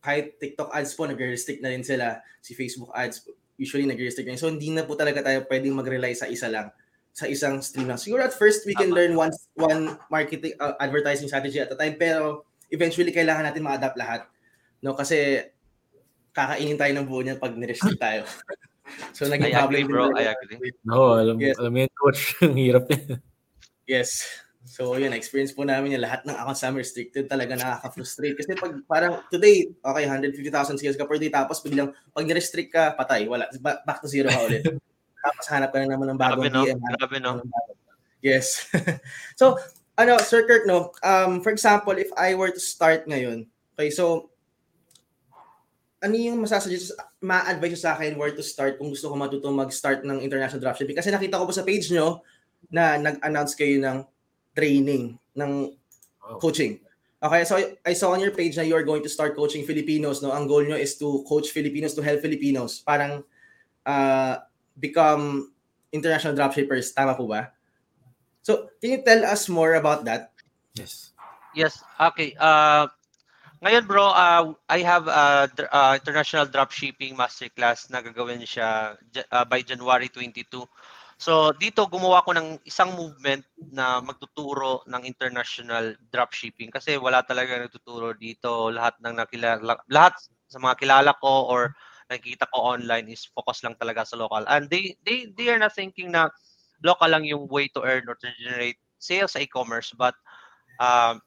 kahit TikTok ads po, nag-restrict na rin sila. Si Facebook ads, usually nag-restrict na rin. So, hindi na po talaga tayo pwedeng mag-rely sa isa lang sa isang stream lang. Siguro at first, we can learn one, one marketing, uh, advertising strategy at a time. Pero, eventually, kailangan natin ma-adapt lahat. No? Kasi, kakainin tayo ng buo niyan pag nirestrict tayo. so, naging I agree, bro. I agree. No, alam, yes. alam mo yun, coach. Ang hirap niya. Yes. So yun, experience po namin yung lahat ng accounts namin restricted talaga nakaka-frustrate. Kasi pag parang today, okay, 150,000 sales ka per day, tapos biglang pag ni-restrict ka, patay, wala. Back to zero ka ulit. tapos hanap ka na naman ng bagong Grabe, DM. No? Grabe, no? Yes. so, ano, Sir Kirk, no, um, for example, if I were to start ngayon, okay, so, ano yung masasuggest, ma-advise sa akin where to start kung gusto ko matuto mag-start ng international dropshipping? Kasi nakita ko po sa page nyo na nag-announce kayo ng training ng coaching. Okay, so I saw on your page na you are going to start coaching Filipinos, no? Ang goal nyo is to coach Filipinos to help Filipinos. Parang uh, become international dropshippers. Tama po ba? So, can you tell us more about that? Yes. Yes. Okay. Uh, ngayon bro, uh, I have a uh, international dropshipping masterclass na gagawin siya uh, by January 22. So dito gumawa ko ng isang movement na magtuturo ng international dropshipping kasi wala talaga nagtuturo dito. Lahat ng nakilala lahat sa mga kilala ko or nakikita ko online is focus lang talaga sa local. And they they they are not thinking na local lang yung way to earn or to generate sales sa e-commerce but um,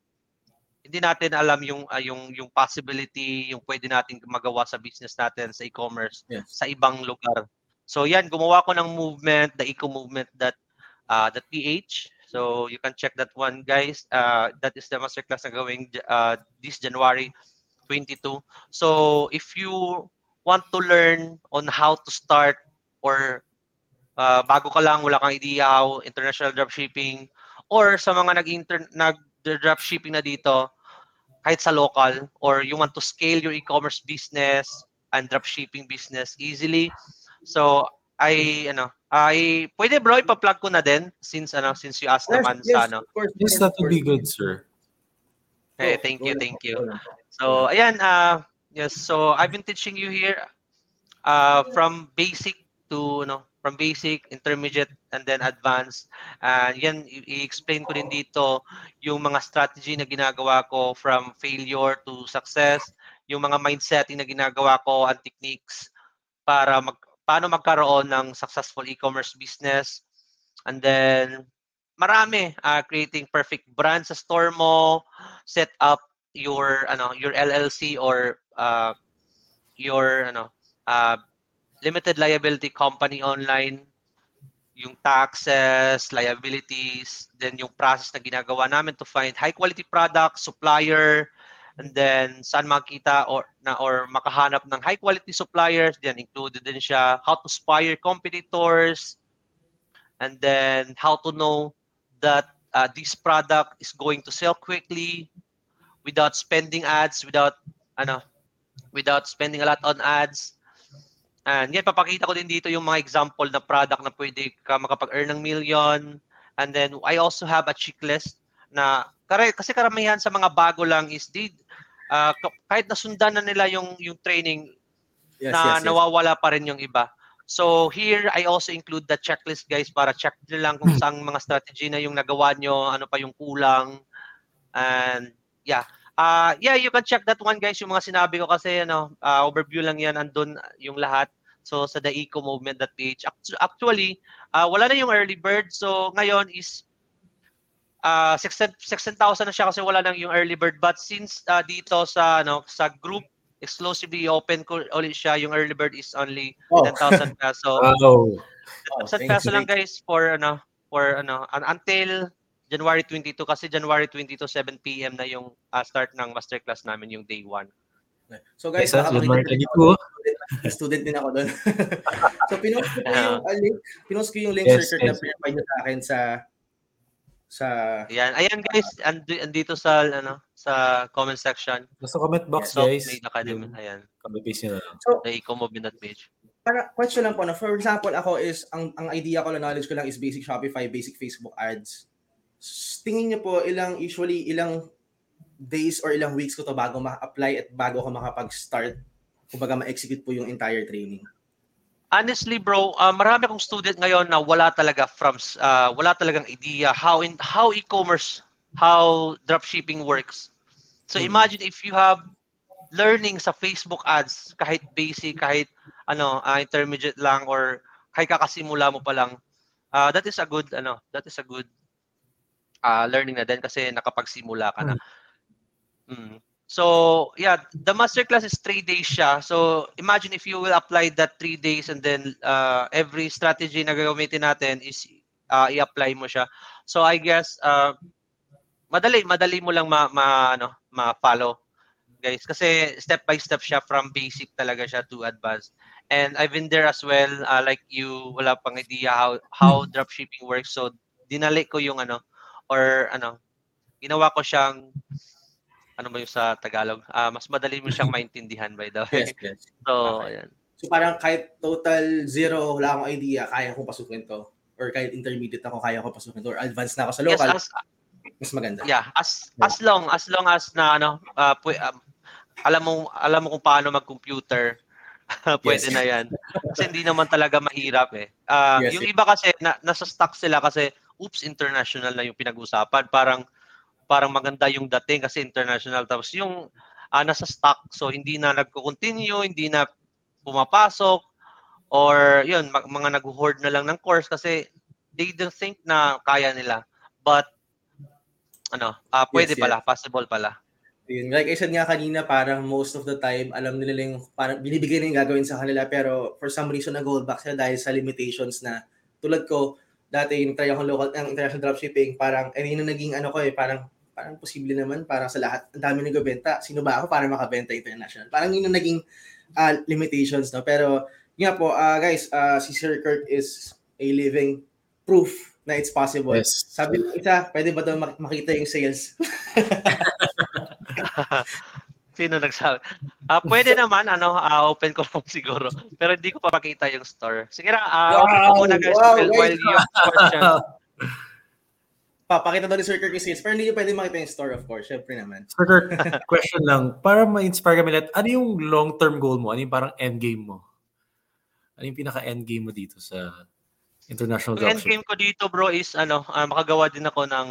hindi natin alam yung uh, yung yung possibility, yung pwede nating magawa sa business natin sa e-commerce yes. sa ibang lugar. So yan, gumawa ko ng movement, the eco movement that uh, that PH. So you can check that one guys. Uh, that is the masterclass na gawing uh, this January 22. So if you want to learn on how to start or uh, bago ka lang, wala kang idea how international dropshipping or sa mga nag-inter nag-dropshipping na dito, kahit sa local or you want to scale your e-commerce business and dropshipping business easily. So, I ano, I pwede bro ipa-plug ko na din since ano since you asked yes, naman yes, sa ano. Course, yes, that would be good, sir. Okay, thank you, thank you. So, ayan uh yes, so I've been teaching you here uh from basic to no from basic, intermediate, and then advanced. And uh, yan, i-explain ko din dito yung mga strategy na ginagawa ko from failure to success, yung mga mindsetting na ginagawa ko and techniques para mag, paano magkaroon ng successful e-commerce business. And then, marami, uh, creating perfect brand sa store mo, set up your ano your LLC or uh, your ano uh, limited liability company online, yung taxes, liabilities, then yung process na ginagawa namin to find high quality product, supplier, and then saan makita or na or makahanap ng high quality suppliers, then included din siya how to spy your competitors, and then how to know that uh, this product is going to sell quickly without spending ads, without ano, without spending a lot on ads And yan, papakita ko din dito yung mga example na product na pwede ka makapag-earn ng million. And then I also have a checklist na kasi karamihan sa mga bago lang is did uh, kahit nasundan na nila yung yung training yes, na yes, yes. nawawala pa rin yung iba. So here I also include the checklist guys para check nyo lang kung saan mga strategy na yung nagawa nyo, ano pa yung kulang. And yeah, Uh, yeah, you can check that one guys, yung mga sinabi ko kasi ano, uh, overview lang yan, andun yung lahat. So sa the eco movement that page. Actually, uh, wala na yung early bird. So ngayon is uh, 16,000 na siya kasi wala nang yung early bird. But since uh, dito sa ano sa group exclusively open ko ulit siya, yung early bird is only oh. 10,000 peso. oh. 10,000 peso lang guys for ano for ano until January 22 kasi January 22 7 PM na yung uh, start ng masterclass namin yung day 1. So guys, yes, 22. Student din ako doon. so pinost ko yung uh, link, pinost ko yung link yes, sir yes. na pinapay niyo sa akin sa sa Ayan, ayan guys, and, andito sa ano sa comment section. Sa comment box so, guys. May academy, ayan. Copy paste niyo lang. So, movement page. Para question lang po na for example ako is ang ang idea ko, knowledge ko lang is basic Shopify, basic Facebook ads tingin niyo po ilang usually ilang days or ilang weeks ko to bago ma-apply at bago ako makapag-start kumbaga ma-execute po yung entire training? Honestly, bro, uh, marami akong student ngayon na wala talaga from uh, wala talagang idea how in how e-commerce, how dropshipping works. So hmm. imagine if you have learning sa Facebook ads kahit basic, kahit ano, uh, intermediate lang or kahit kakasimula mo pa lang, uh, that is a good ano, that is a good uh, learning na din kasi nakapagsimula ka na. Mm. So, yeah, the masterclass is three days siya. So, imagine if you will apply that three days and then uh, every strategy na gagamitin natin is uh, i-apply mo siya. So, I guess, uh, madali, madali mo lang ma, ma, ano, ma-follow guys kasi step by step siya from basic talaga siya to advanced and I've been there as well uh, like you wala pang idea how how dropshipping works so dinali ko yung ano or ano, ginawa ko siyang ano ba yung sa Tagalog? Uh, mas madali mo siyang maintindihan by the way. Yes, yes. So, okay. ayan. So parang kahit total zero, wala akong idea, kaya kong pasukin to. Or kahit intermediate ako, kaya ko pasukin to. Or advanced na ako sa local. Yes, as, mas maganda. Yeah, as yeah. as long as long as na ano, uh, pu- um, alam mo alam mo kung paano mag-computer, pwede yes. na 'yan. Kasi hindi naman talaga mahirap eh. Uh, yes, yung yes. iba kasi na, nasa stuck sila kasi oops, international na yung pinag-usapan. Parang parang maganda yung dating kasi international. Tapos yung uh, nasa stock, so hindi na nagko-continue, hindi na pumapasok, or yun, mag- mga nag-hoard na lang ng course kasi they don't think na kaya nila. But, ano, uh, pwede yes, pala, yes. possible pala. Yun, like I said nga kanina, parang most of the time, alam nila yung, parang binibigay na yung gagawin sa kanila, pero for some reason, nag-hold back sila dahil sa limitations na, tulad ko, dati yung try akong local, ang international dropshipping, parang, eh, yun naging ano ko eh, parang, parang posible naman, parang sa lahat, ang dami nagbebenta, sino ba ako para makabenta international? Parang yun yung naging uh, limitations, no? Pero, nga po, uh, guys, uh, si Sir Kirk is a living proof na it's possible. Yes. Sabi ng isa, pwede ba daw mak- makita yung sales? Sino nagsabi? Ah, pwede naman, ano, ah, open ko lang siguro. Pero hindi ko pa makita yung store. Sige na, ah, open ko Wow! muna guys Wow, while, while you question. Papakita daw ni Sir Kirk yung sales, pero hindi nyo pwede makita yung store, of course. Syempre naman. Sir Kirk, question lang. Para ma-inspire kami lahat, ano yung long-term goal mo? Ano yung parang end game mo? Ano yung pinaka-end game mo dito sa international Yung end dropship? game ko dito bro is ano, ah, makagawa din ako ng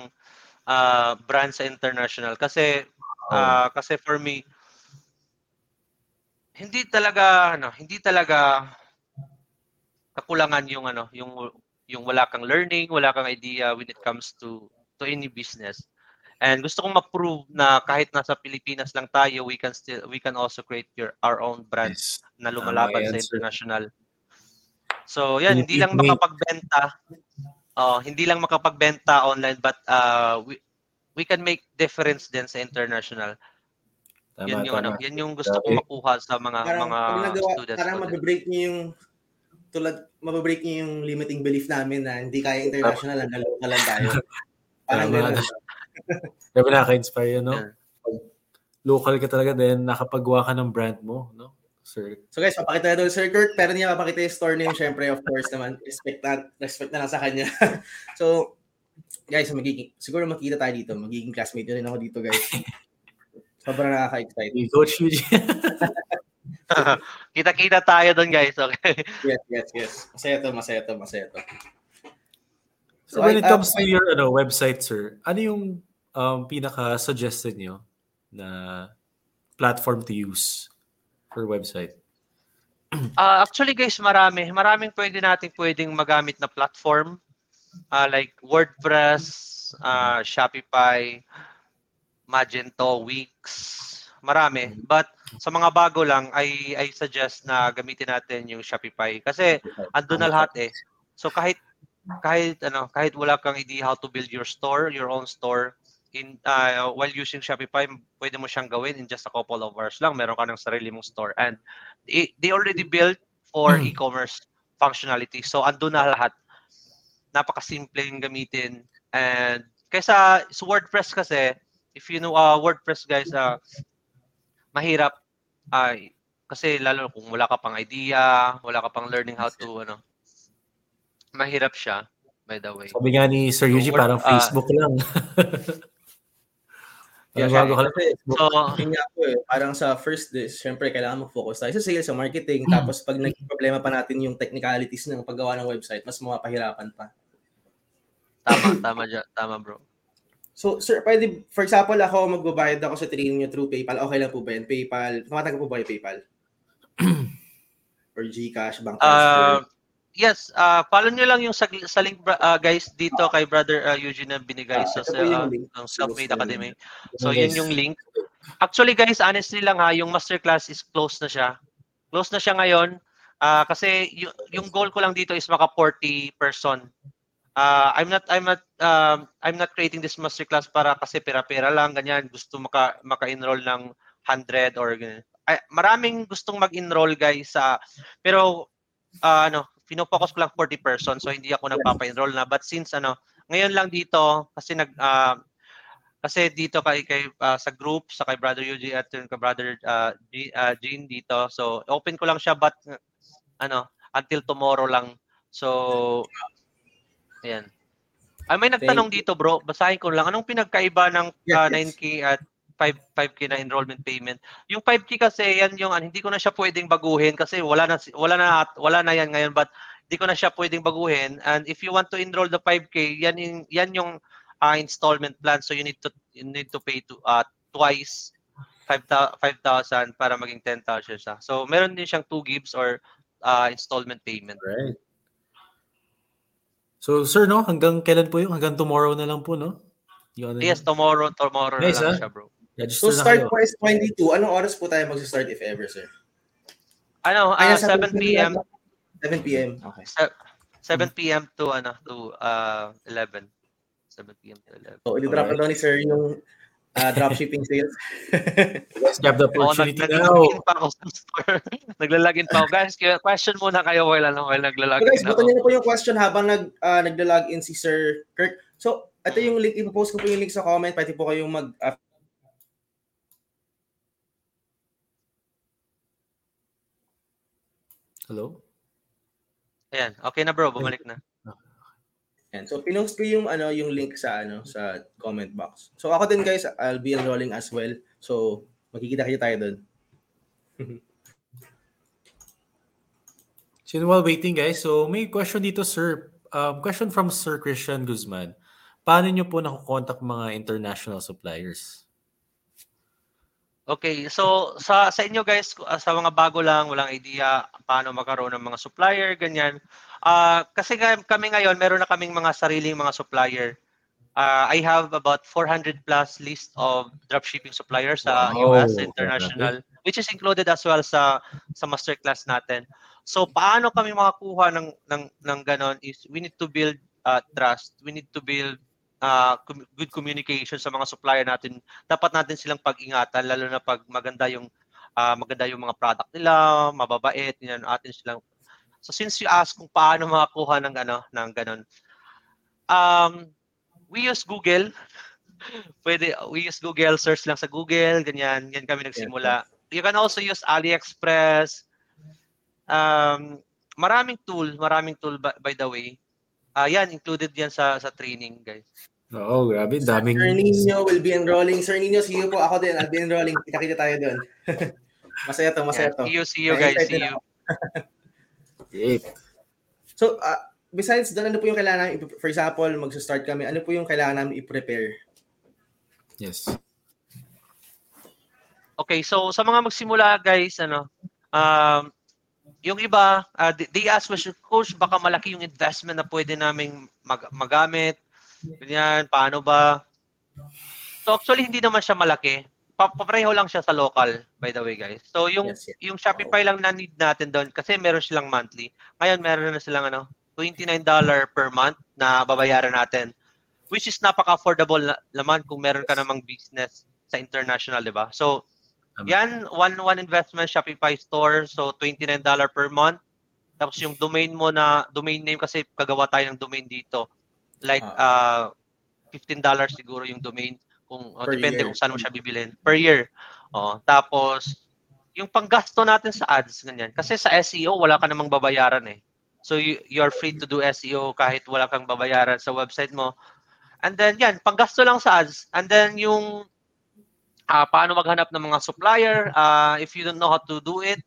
ah, brand sa international kasi ah, kasi for me hindi talaga ano, hindi talaga kakulangan yung ano, yung yung wala kang learning, wala kang idea when it comes to to any business. And gusto kong ma-prove na kahit nasa Pilipinas lang tayo, we can still we can also create your our own brand Yes. na lumalaban sa international. So, yan, hindi lang makapagbenta. Oh, hindi lang makapagbenta online but uh, we, we can make difference din sa international. Tama, yan yung tama. ano, yan yung gusto Grabe. kong makuha sa mga Parang, mga nagawa, students. parang ko mabibreak nyo yung tulad, mabibreak nyo yung limiting belief namin na hindi kaya international, hanggang local lang tayo. Parang ganun. Grabe nakaka-inspire yun, no? Yeah. Local ka talaga din, nakapagawa ka ng brand mo, no? Sir. So guys, papakita na daw ni Sir Kirk, pero niya papakita yung store name, syempre, of course naman, respect na, respect na lang sa kanya. so, guys, magiging, siguro makita tayo dito, magiging classmate nyo rin ako dito, guys. Sobrang nakaka-excite. Hey, Coach Eugene. Kita-kita tayo doon guys, okay? Yes, yes, yes. Masaya to, masaya to, masaya to. so when it I- comes to your ano, website, sir, ano yung um, pinaka-suggested nyo na platform to use for website? Ah, actually guys, marami. Maraming pwede natin pwedeng magamit na platform. Ah, like WordPress, ah, Shopify, Magento, Wix. Marami. But sa mga bago lang, I, I suggest na gamitin natin yung Shopify. Kasi andun na lahat eh. So kahit kahit ano, kahit wala kang idea how to build your store, your own store, in uh, while using Shopify, pwede mo siyang gawin in just a couple of hours lang. Meron ka ng sarili mong store. And they, they already built for Mm. e-commerce functionality. So andun na lahat. Napakasimple yung gamitin. And kaysa sa WordPress kasi, if you know uh, WordPress guys, uh, mahirap ay kasi lalo kung wala ka pang idea, wala ka pang learning how to ano. Mahirap siya by the way. Sabi nga ni Sir So, parang ah, Facebook lang. Yeah, bago ka lang. kasi, So, nga po eh, parang sa first day, syempre kailangan mag-focus tayo sa sales, sa marketing, Hmm. tapos pag naging problema pa natin yung technicalities ng paggawa ng website, mas mapahirapan pa. Tama, tama dyan. Tama bro. So, sir, pwede, for example, ako magbabayad ako sa training niyo through PayPal. Okay lang po ba yan? PayPal, tumatanggap po ba yung PayPal? Or Gcash, bank Uh, transfer? yes, uh, follow nyo lang yung sa, sa link uh, guys dito kay brother uh, Eugene na binigay Ah, sa, yung uh, ng Self-Made Academy. Yes. So, yun yung link. Actually, guys, honestly lang ha, yung masterclass is closed na siya. Closed na siya ngayon. ah, kasi y- yung goal ko lang dito is maka 40 person. Ah, I'm not I'm not um, I'm not creating this masterclass para kasi pera-pera lang ganyan. Gusto maka maka-enroll ng 100 or ganyan. Ay, maraming gustong mag-enroll guys sa pero ah, ano, fino-focus ko lang 40 person so hindi ako nagpapa-enroll na. But since ano, ngayon lang dito kasi nag ah, kasi dito kay kay ah, sa group sa kay brother Yuji at yung kay brother uh, Jean dito. So open ko lang siya but uh, ano until tomorrow lang. So ayan ay may nagtanong dito bro basahin ko lang anong pinagkaiba ng Yes, ah, yes. 9k at 5 5k na enrollment payment yung 5k kasi yan yung ano, hindi ko na siya pwedeng baguhin kasi wala na wala na wala na yan ngayon but hindi ko na siya pwedeng baguhin and if you want to enroll the 5k yan yung yan yung uh, installment plan so you need to you need to pay to uh, twice 5,000 5,000 para maging 10,000 siya. So meron din siyang 2 gives or uh, installment payment. Right. So, sir, no? Hanggang kailan po yun? Hanggang tomorrow na lang po, no? Yung ano Yes, yun? tomorrow tomorrow Nice, na lang ah. siya, bro. Register So, start po is 22. Anong oras po tayo mag-start if ever, sir? Ano, Ay, uh, nasa 7 p.m. 7 p.m. Okay. 7 p.m. to ano to uh 11. 7 p.m. to 11. So, i-drop na Alright. daw ni sir yung uh, dropshipping sales. Let's grab the opportunity oh, now. Naglalagin pa ako sa store. naglalagin pa ako. Guys, question muna kayo while, ano, while naglalagin so guys, na po yung question habang nag, uh, naglalagin si Sir Kirk. So, ito yung link, ipopost ko po yung link sa comment. Pwede po kayong mag uh, Hello? Ayan, okay na bro, bumalik na. And so pinost ko yung ano yung link sa ano sa comment box. So ako din guys, I'll be enrolling as well. So magkikita-kita tayo doon. so while waiting guys, so may question dito sir. Um, question from Sir Christian Guzman. Paano niyo po nakukontak mga international suppliers? Okay, so sa sa inyo guys, sa mga bago lang, walang idea paano magkaroon ng mga supplier, ganyan. Uh, kasi kami ngayon, meron na kaming mga sariling mga supplier. Uh, I have about 400 plus list of dropshipping suppliers sa wow. US international, which is included as well sa sa masterclass natin. So paano kami makakuha ng ng ng ganon is we need to build uh, trust. We need to build uh, good communication sa mga supplier natin. Dapat natin silang pag-ingatan lalo na pag maganda yung uh, maganda yung mga product nila, mababait, yan atin silang So since you ask kung paano makakuha ng ano ng ganun. Um we use Google. Pwede we use Google, search lang sa Google, ganyan. Yan kami nagsimula. You can also use AliExpress. Um maraming tool, maraming tool by, by the way. Uh, yan included yan sa sa training, guys. Oo, oh, grabe. Daming... Sir Nino will be enrolling. Sir Nino, see you po. Ako din. I'll be enrolling. Kita-kita tayo doon. masaya to, masaya to. See you, see you guys. See you. It. So, uh, besides doon, ano po yung kailangan namin, for example, mag-start kami, ano po yung kailangan namin i-prepare? Yes. Okay, so sa mga magsimula guys, ano, um, yung iba, uh, they ask question, coach, baka malaki yung investment na pwede naming mag- magamit. Ganyan, paano ba? So actually, hindi naman siya malaki papareho lang siya sa local, by the way, guys. So, yung yes, yes. yung Shopify lang na need natin doon kasi meron silang monthly. Ngayon, meron na silang ano, $29 per month na babayaran natin. Which is napaka-affordable na, naman kung meron ka namang business sa international, di ba? So, yan, one one investment Shopify store. So, $29 per month. Tapos yung domain mo na, domain name kasi kagawa tayo ng domain dito. Like, uh, $15 siguro yung domain kung oh, depende year. kung saan mo siya bibilin per year. Oh, tapos yung panggasto natin sa ads ganyan. Kasi sa SEO wala ka namang babayaran eh. So you, you're free to do SEO kahit wala kang babayaran sa website mo. And then yan, panggasto lang sa ads. And then yung uh, paano maghanap ng mga supplier, uh, if you don't know how to do it,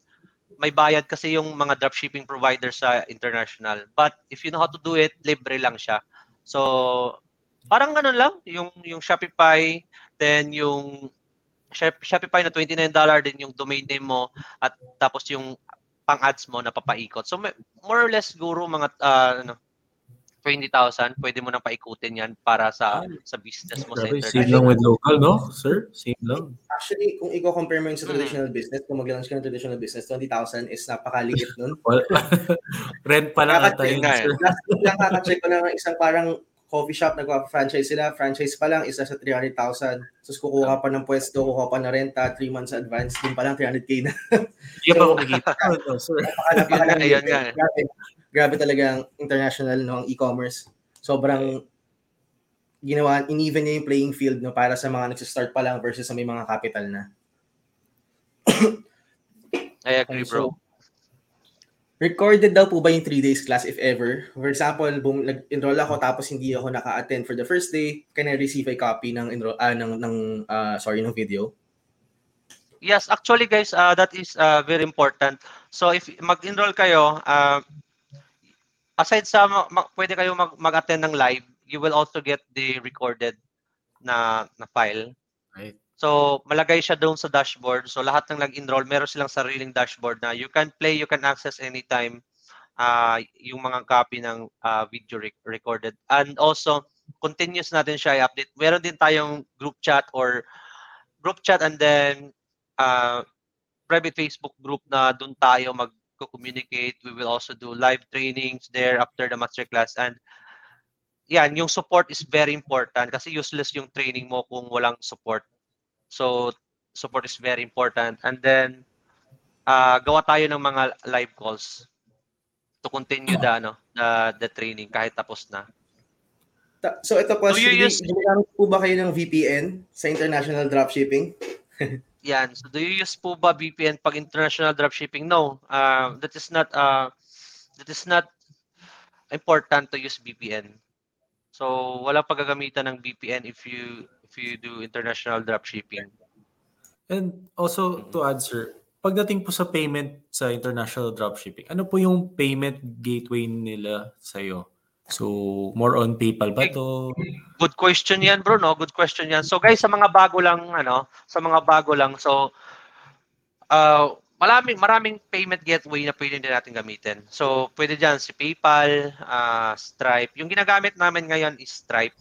may bayad kasi yung mga dropshipping providers sa international. But if you know how to do it, libre lang siya. So parang ganun lang, yung yung Shopify, then yung Shopify na $29 din yung domain name mo at tapos yung pang-ads mo na papaikot. So more or less siguro mga uh, ano 20,000, pwede mo nang paikutin yan para sa sa business mo sa internet. Same lang with local, no? Sir, same lang. Actually, kung i-compare mo yung sa traditional hmm. business, kung mag-launch ka ng traditional business, 20,000 is napakaliit nun. Rent pa lang ata yun, sir. Last lang kakacheck ko na isang parang coffee shop, nagpa-franchise sila. Franchise pa lang, isa sa 300,000. Tapos kukuha pa ng pwesto, kukuha pa ng renta, 3 months advance, din pa lang 300k na. Hindi so, pa kumikita. no, sir. Ayun nga. Grabe, grabe talaga ang international, no, ang e-commerce. Sobrang ginawa, in-even niya yung playing field no, para sa mga nagsistart pa lang versus sa may mga capital na. I agree, bro. Recorded daw po ba yung 3 days class if ever? For example, boom, nag-enroll ako tapos hindi ako naka-attend for the first day, can I receive a copy ng enroll uh, ng ng uh, sorry ng video? Yes, actually guys, uh, that is uh, very important. So if mag-enroll kayo, uh, aside sa ma- pwede kayo mag- mag-attend ng live, you will also get the recorded na na file. Right. So, malagay siya doon sa dashboard. So, lahat ng nag-enroll, meron silang sariling dashboard na you can play, you can access anytime uh, yung mga copy ng uh, video rec- recorded. And also, continuous natin siya i-update. Meron din tayong group chat or group chat and then uh, private Facebook group na doon tayo mag-communicate. We will also do live trainings there after the masterclass. And yan, yung support is very important kasi useless yung training mo kung walang support So support is very important. And then uh, gawa tayo ng mga live calls to continue the ano the the training kahit tapos na. So ito po, so, use... gumagamit po ba kayo ng VPN sa international dropshipping? Yan. So do you use po ba VPN pag international dropshipping? No. Uh, that is not uh, that is not important to use VPN. So wala paggagamitan ng VPN if you if you do international dropshipping. And also to answer, pagdating po sa payment sa international dropshipping, ano po yung payment gateway nila sa iyo? So, more on PayPal ba to? Good question 'yan, bro, no? Good question 'yan. So, guys, sa mga bago lang ano, sa mga bago lang, so uh maraming maraming payment gateway na pwede din natin gamitin. So, pwede diyan si PayPal, uh, Stripe. Yung ginagamit namin ngayon is Stripe.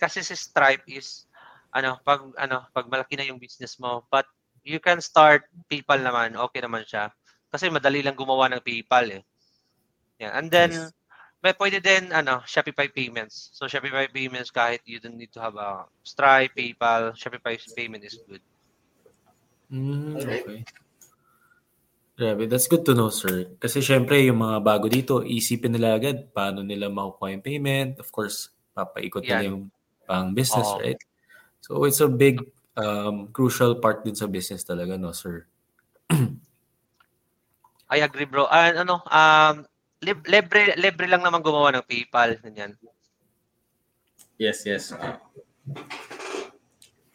Kasi si Stripe is ano, pag ano, pag malaki na yung business mo, but you can start PayPal naman, okay naman siya. Kasi madali lang gumawa ng PayPal eh. Yeah. And then, yes. may pwede din, ano, Shopify payments. So, Shopify payments, kahit you don't need to have a Stripe, PayPal, Shopify payment is good. Mm, okay. Grabe, that's good to know, sir. Kasi syempre, yung mga bago dito, isipin nila agad paano nila makukuha yung payment. Of course, papaikot yeah. nila yung pang business, oh. right? So, it's a big um, crucial part din sa business talaga, no, sir? I agree, bro. Uh, ano, um, libre, libre lang naman gumawa ng PayPal. Ganyan. Yes, yes.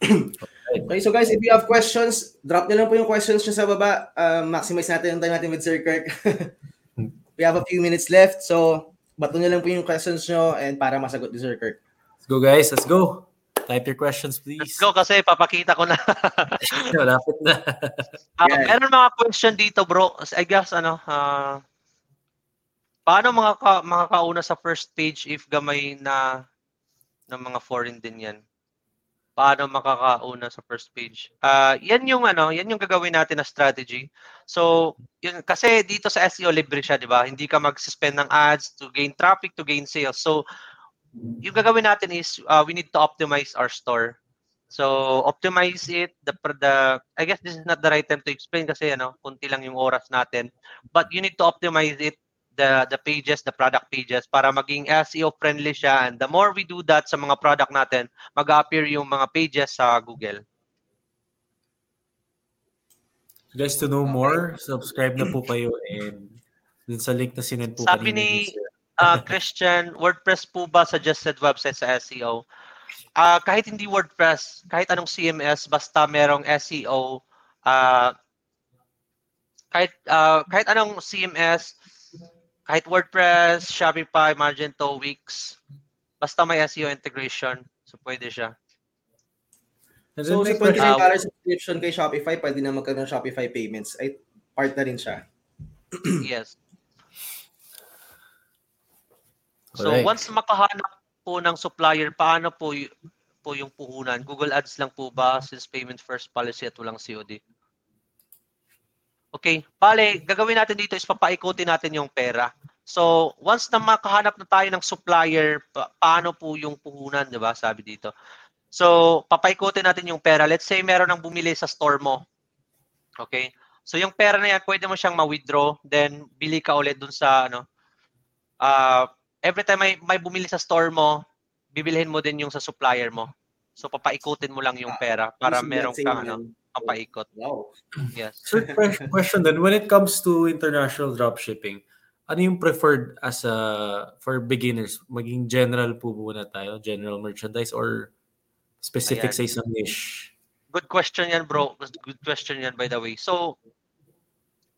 okay, so guys, if you have questions, drop nyo lang po yung questions nyo sa baba. Uh, maximize natin yung time natin with Sir Kirk. We have a few minutes left, so bato nyo lang po yung questions nyo and para masagot ni Sir Kirk. Let's go guys, let's go. Type your questions, please. Let's go kasi papakita ko na. Malapit na. uh, yeah. Meron mga question dito, bro. I guess, ano, uh, paano mga, ka, mga kauna sa first page if gamay na ng mga foreign din yan? Paano makakauna sa first page? Uh, yan yung ano, yan yung gagawin natin na strategy. So, yun kasi dito sa SEO libre siya, 'di ba? Hindi ka mag-spend ng ads to gain traffic, to gain sales. So, yung gagawin natin is uh, we need to optimize our store. So, optimize it. The, the, I guess this is not the right time to explain kasi ano, kunti lang yung oras natin. But you need to optimize it, the, the pages, the product pages, para maging SEO friendly siya. And the more we do that sa mga product natin, mag-appear yung mga pages sa Google. Guys, to know more, subscribe na po kayo and dun sa link na sinend po Sabi ni, uh, Christian, WordPress po ba suggested website sa SEO? Uh, ah, kahit hindi WordPress, kahit anong CMS, basta merong SEO, uh, ah, kahit uh, kahit anong CMS, kahit WordPress, Shopify, Magento, Wix, basta may SEO integration, so pwede siya. So, sa $29 subscription kay Shopify, pwede na magkaroon ng Shopify payments. Ay, part na rin siya. yes. So Correct. once makahanap po ng supplier, paano po y- po yung puhunan? Google Ads lang po ba since payment first policy at walang COD? Okay, pale, gagawin natin dito is papaikutin natin yung pera. So, once na makahanap na tayo ng supplier, pa- paano po yung puhunan, 'di ba? Sabi dito. So, papaikutin natin yung pera. Let's say meron nang bumili sa store mo. Okay? So, yung pera na yan, pwede mo siyang ma-withdraw, then bili ka ulit dun sa ano uh, every time may, may bumili sa store mo, bibilhin mo din yung sa supplier mo. So papaikutin mo lang yung ah, pera para merong kang ano, papaikot. Wow. Yes. So question then, when it comes to international dropshipping, ano yung preferred as a for beginners? Maging general po muna tayo, general merchandise or specific Ayan. sa isang niche? Good question yan, bro. Good question yan, by the way. So,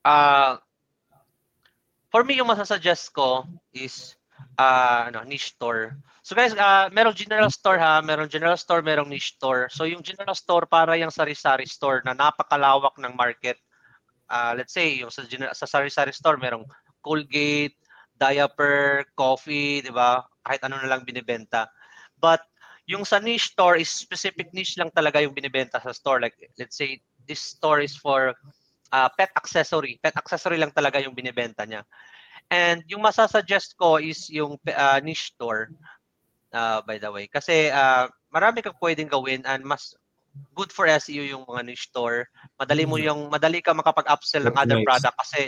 uh, for me, yung masasuggest ko is uh, ano, niche store. So guys, uh, merong general store ha, merong general store, merong niche store. So yung general store para yung sari-sari store na napakalawak ng market. Uh, let's say yung sa, general, sa sari-sari store merong Colgate, diaper, coffee, 'di ba? Kahit ano na lang binebenta. But yung sa niche store is specific niche lang talaga yung binebenta sa store. Like let's say this store is for uh, pet accessory. Pet accessory lang talaga yung binebenta niya. And yung masasuggest ko is yung uh, niche store, uh, by the way. Kasi uh, marami kang pwedeng gawin and mas good for SEO yung mga niche store. Madali mo mm. yung madali ka makapag-upsell ng other nice. product kasi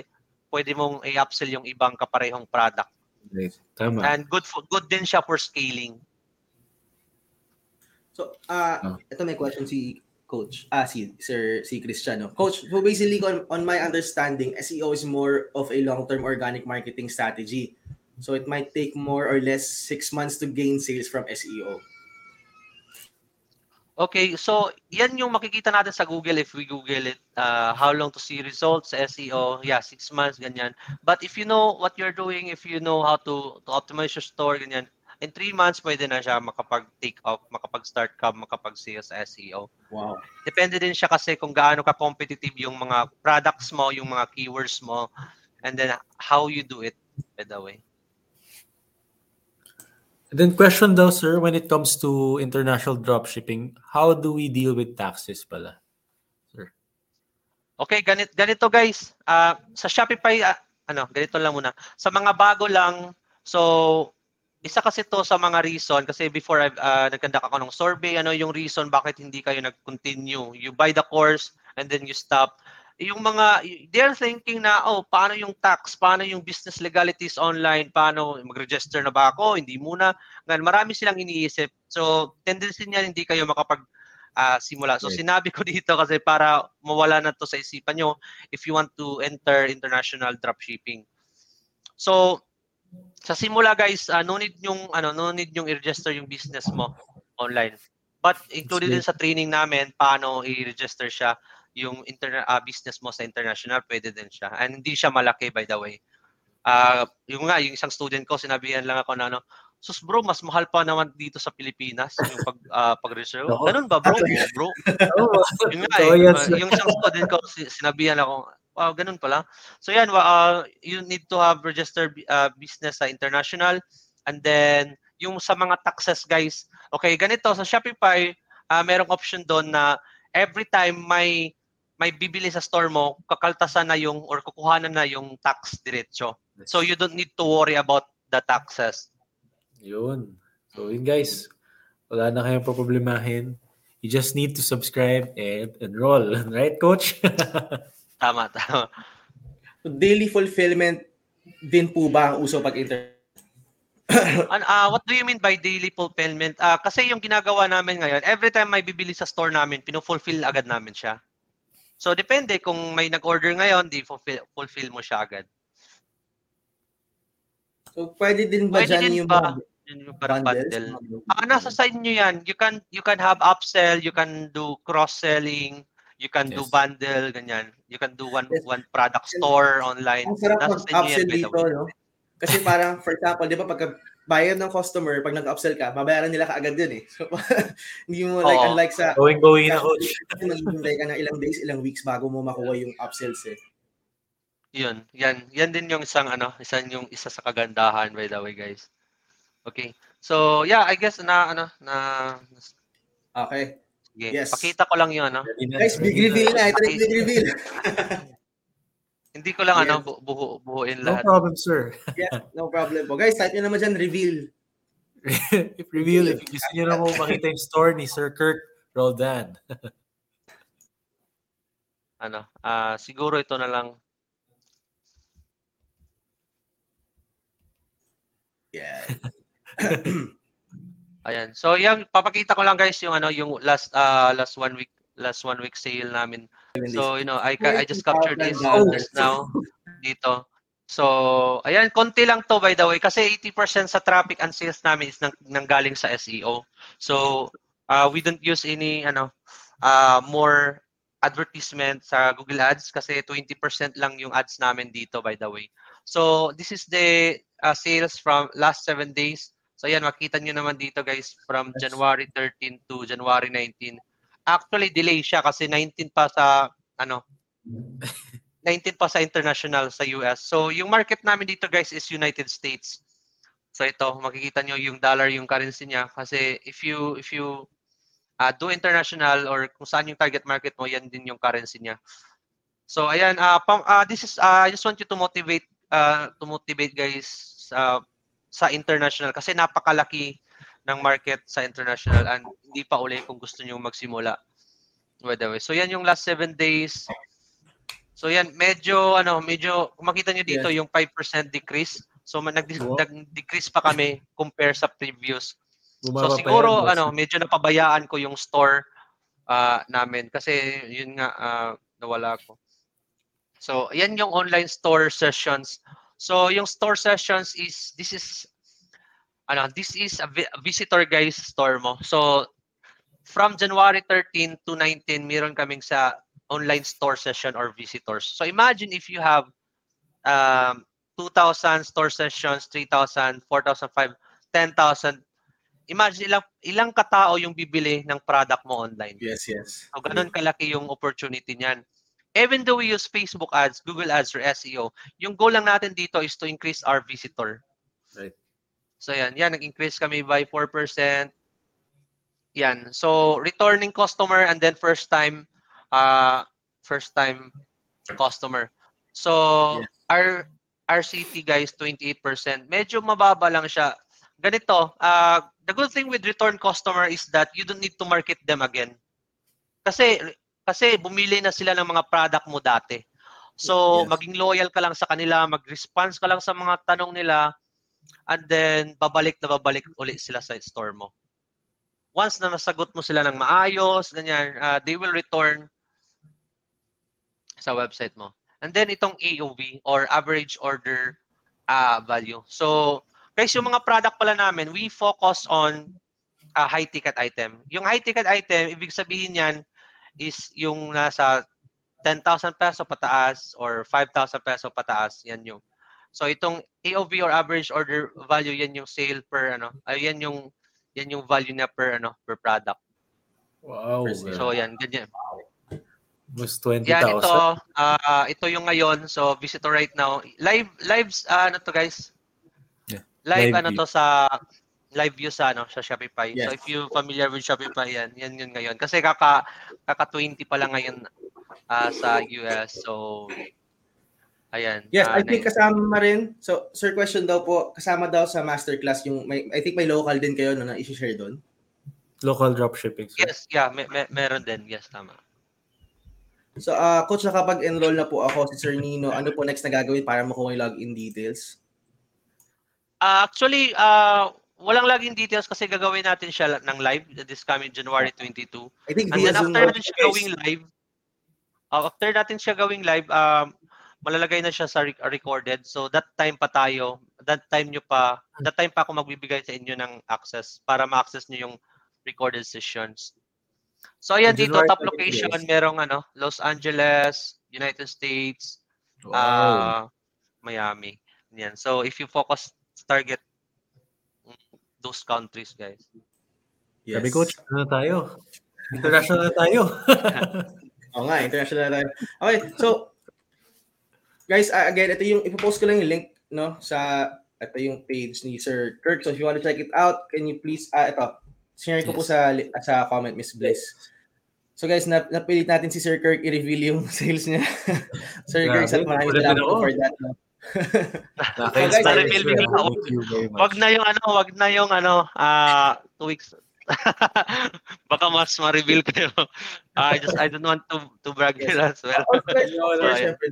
pwede mong i-upsell yung ibang kaparehong product. Nice. Tama. And good for, good din siya for scaling. So, uh, oh. ito may question si coach, ah, si Sir, si Cristiano. Coach, so basically on, on my understanding, SEO is more of a long-term organic marketing strategy. So it might take more or less six months to gain sales from SEO. Okay, so yan yung makikita natin sa Google if we Google it. Uh, how long to see results SEO? Yeah, six months, ganyan. But if you know what you're doing, if you know how to, to optimize your store, ganyan, in three months, pwede na siya makapag-take off, makapag-start ka, makapag-sales sa SEO. Wow. Depende din siya kasi kung gaano ka-competitive yung mga products mo, yung mga keywords mo, and then how you do it, by the way. then question daw, sir, when it comes to international dropshipping, how do we deal with taxes pala? Sir. Okay, ganito, ganito guys. Uh, sa Shopify, uh, ano, ganito lang muna. Sa mga bago lang, so isa kasi to sa mga reason kasi before I uh, nagkandak ako ng survey ano yung reason bakit hindi kayo nag-continue? You buy the course and then you stop. Yung mga they're thinking na oh paano yung tax? Paano yung business legalities online? Paano mag-register na ba ako? Hindi muna. Ngan marami silang iniisip. So tendency niya hindi kayo makapag uh, simula. So sinabi ko dito kasi para mawala na to sa isipan nyo if you want to enter international dropshipping. So sa simula guys, uh, no need yung ano, no need yung i-register yung business mo online. But included din sa training namin paano i-register siya yung internet uh, business mo sa international, pwede din siya. And hindi siya malaki by the way. Uh, yung nga, yung isang student ko, sinabihan lang ako na ano, Sus bro, mas mahal pa naman dito sa Pilipinas yung pag uh, pag-reserve. Ganun ba bro? bro. yung nga, eh, yung isang student ko, sinabihan ako, Wow, ganun pala. So yan, uh, you need to have registered uh, business sa international. And then, yung sa mga taxes, guys, okay, ganito, sa Shopify, uh, merong option doon na every time may may bibili sa store mo, kakaltasan na yung or kukuhanan na yung tax diretso. So you don't need to worry about the taxes. Yun. So yun guys, wala na kayong problemahin. You just need to subscribe and enroll. Right, coach? Tama, tama. daily fulfillment din po ba ang uso pag inter An, uh, what do you mean by daily fulfillment? Uh, kasi yung ginagawa namin ngayon, every time may bibili sa store namin, pino-fulfill agad namin siya. So depende kung may nag-order ngayon, di fulfill, fulfill mo siya agad. So pwede din ba pwede dyan din yung ba? Yung parang bundle. Ah, nasa side nyo yan. You can you can have upsell, you can do cross-selling, You can yes. do bundle, ganyan. You can do one yes. one product store online. Ang sarap mag-upsell dito, no? Kasi parang, for example, di ba, pagka bayad ng customer, pag nag-upsell ka, babayaran nila kaagad din eh. So, hindi mo like, Oo. unlike sa... Going, going na, coach. Maghihintay ka ng ilang days, ilang weeks bago mo makuha yung upsells eh. Yun, yan. Yan din yung isang ano, isang yung isa sa kagandahan by the way, guys. Okay. So, yeah, I guess na ano na Okay. Sige, yes. pakita ko lang 'yon, ano. Guys, big reveal na. Ito big reveal. Hindi ko lang ano, yes. ano, buhu buhuin lahat. No problem, sir. yeah, no problem po. Guys, type niyo naman diyan reveal. if reveal, if gusto niyo na mo makita yung store ni Sir Kirk Roldan. ano, uh, siguro ito na lang. Yeah. Ayan. So yung papakita ko lang guys yung ano yung last uh last one week last one week sale namin. So you know, I I just captured this just now dito. So, ayan, konti lang to by the way kasi 80% sa traffic and sales namin is nang, nanggaling sa SEO. So, uh, we don't use any ano uh, more advertisement sa Google Ads kasi 20% lang yung ads namin dito by the way. So, this is the uh, sales from last 7 days. So ayan, makita nyo naman dito guys from January 13 to January 19. Actually, delay siya kasi 19 pa sa ano 19 pa sa international sa US. So yung market namin dito guys is United States. So ito, makikita nyo yung dollar yung currency niya kasi if you if you uh, do international or kung saan yung target market mo, yan din yung currency niya. So ayan, uh, pam, uh, this is uh, I just want you to motivate uh, to motivate guys uh, sa international kasi napakalaki ng market sa international and hindi pa uli kung gusto niyo magsimula. by the way. So yan yung last 7 days. So yan, medyo ano, medyo kung makita niyo dito yeah. yung 5% decrease. So nag- nag-decrease pa kami compare sa previous. Bumaba so siguro yan, ano, medyo napabayaan ko yung store uh, namin kasi yun nga uh, nawala ko. So yan yung online store sessions. So yung store sessions is this is ano, this is a, vi- visitor guys store mo. So from January 13 to 19 meron kaming sa online store session or visitors. So imagine if you have um, 2,000 store sessions, 3,000, 4,000, 10,000. Imagine ilang, ilang katao yung bibili ng product mo online. Yes, yes. So, ganun kalaki yung opportunity niyan. Even though we use Facebook ads, Google ads, or SEO, yung goal lang natin dito is to increase our visitor. Right. So yan, yan, nag-increase kami by 4%. Yan. So returning customer and then first time uh first time customer. So yes. our RCT guys 28%. Medyo mababa lang siya. Ganito, uh, the good thing with return customer is that you don't need to market them again. Kasi kasi bumili na sila ng mga product mo dati. So yes. maging loyal ka lang sa kanila, mag-response ka lang sa mga tanong nila and then babalik na babalik ulit sila sa store mo. Once na nasagot mo sila ng maayos, ganyan, uh, they will return sa website mo. And then itong AOV or average order uh, value. So, guys, yung mga product pala namin, we focus on uh, high ticket item. Yung high ticket item, ibig sabihin yan is yung nasa 10,000 peso pataas or 5,000 peso pataas. Yan yung. So itong AOV or average order value yan yung sale per ano, ay yan yung yan yung value niya per ano, per product. Wow. So yan, ganyan. Was 20,000. Yan, ito, uh, ito yung ngayon. So, visitor right now. Live, lives, uh, ano to guys? Yeah. Live, live ano view. to sa, live view sa, ano, sa Shopify. Yes. So, if you familiar with Shopify, yan, yan yun ngayon. Kasi kaka, kaka 20 pa lang ngayon uh, sa US. So, ayan. Yes, uh, I think kasama rin. So, sir, question daw po, kasama daw sa masterclass yung, may, I think may local din kayo no, na i-share doon. Local dropshipping. Sir. Yes, yeah, may, may, meron din. Yes, tama. So, uh, coach, nakapag-enroll na po ako si Sir Nino. Ano po next na gagawin para makuha yung login details? Uh, actually, uh, walang login details kasi gagawin natin siya ng live this coming January 22. I think And then after natin siya gawing live, uh, after natin siya gawing live, um, malalagay na siya sa re- recorded. So that time pa tayo, that time nyo pa, that time pa ako magbibigay sa inyo ng access para ma-access nyo yung recorded sessions. So ayan dito top location merong ano Los Angeles, United States, wow. uh, Miami. Yan. So if you focus target those countries guys. Yes. Sabi coach, ano tayo? International na tayo. Oo nga, international na tayo. Okay, so guys, uh, again, ito yung ipopost ko lang yung link no sa ito yung page ni Sir Kirk. So if you want to check it out, can you please uh, ito Share ko yes. po sa sa comment, Miss Bliss. So guys, nap napilit natin si Sir Kirk i-reveal yung sales niya. Sir Kirk, sa maraming salamat for that. No? So guys, reveal bigla. Wag na yung ano, wag na yung ano, uh, two weeks. Baka mas ma-reveal kayo. Uh, I just I don't want to to brag yes. as well. Okay, no, no, so, syempre,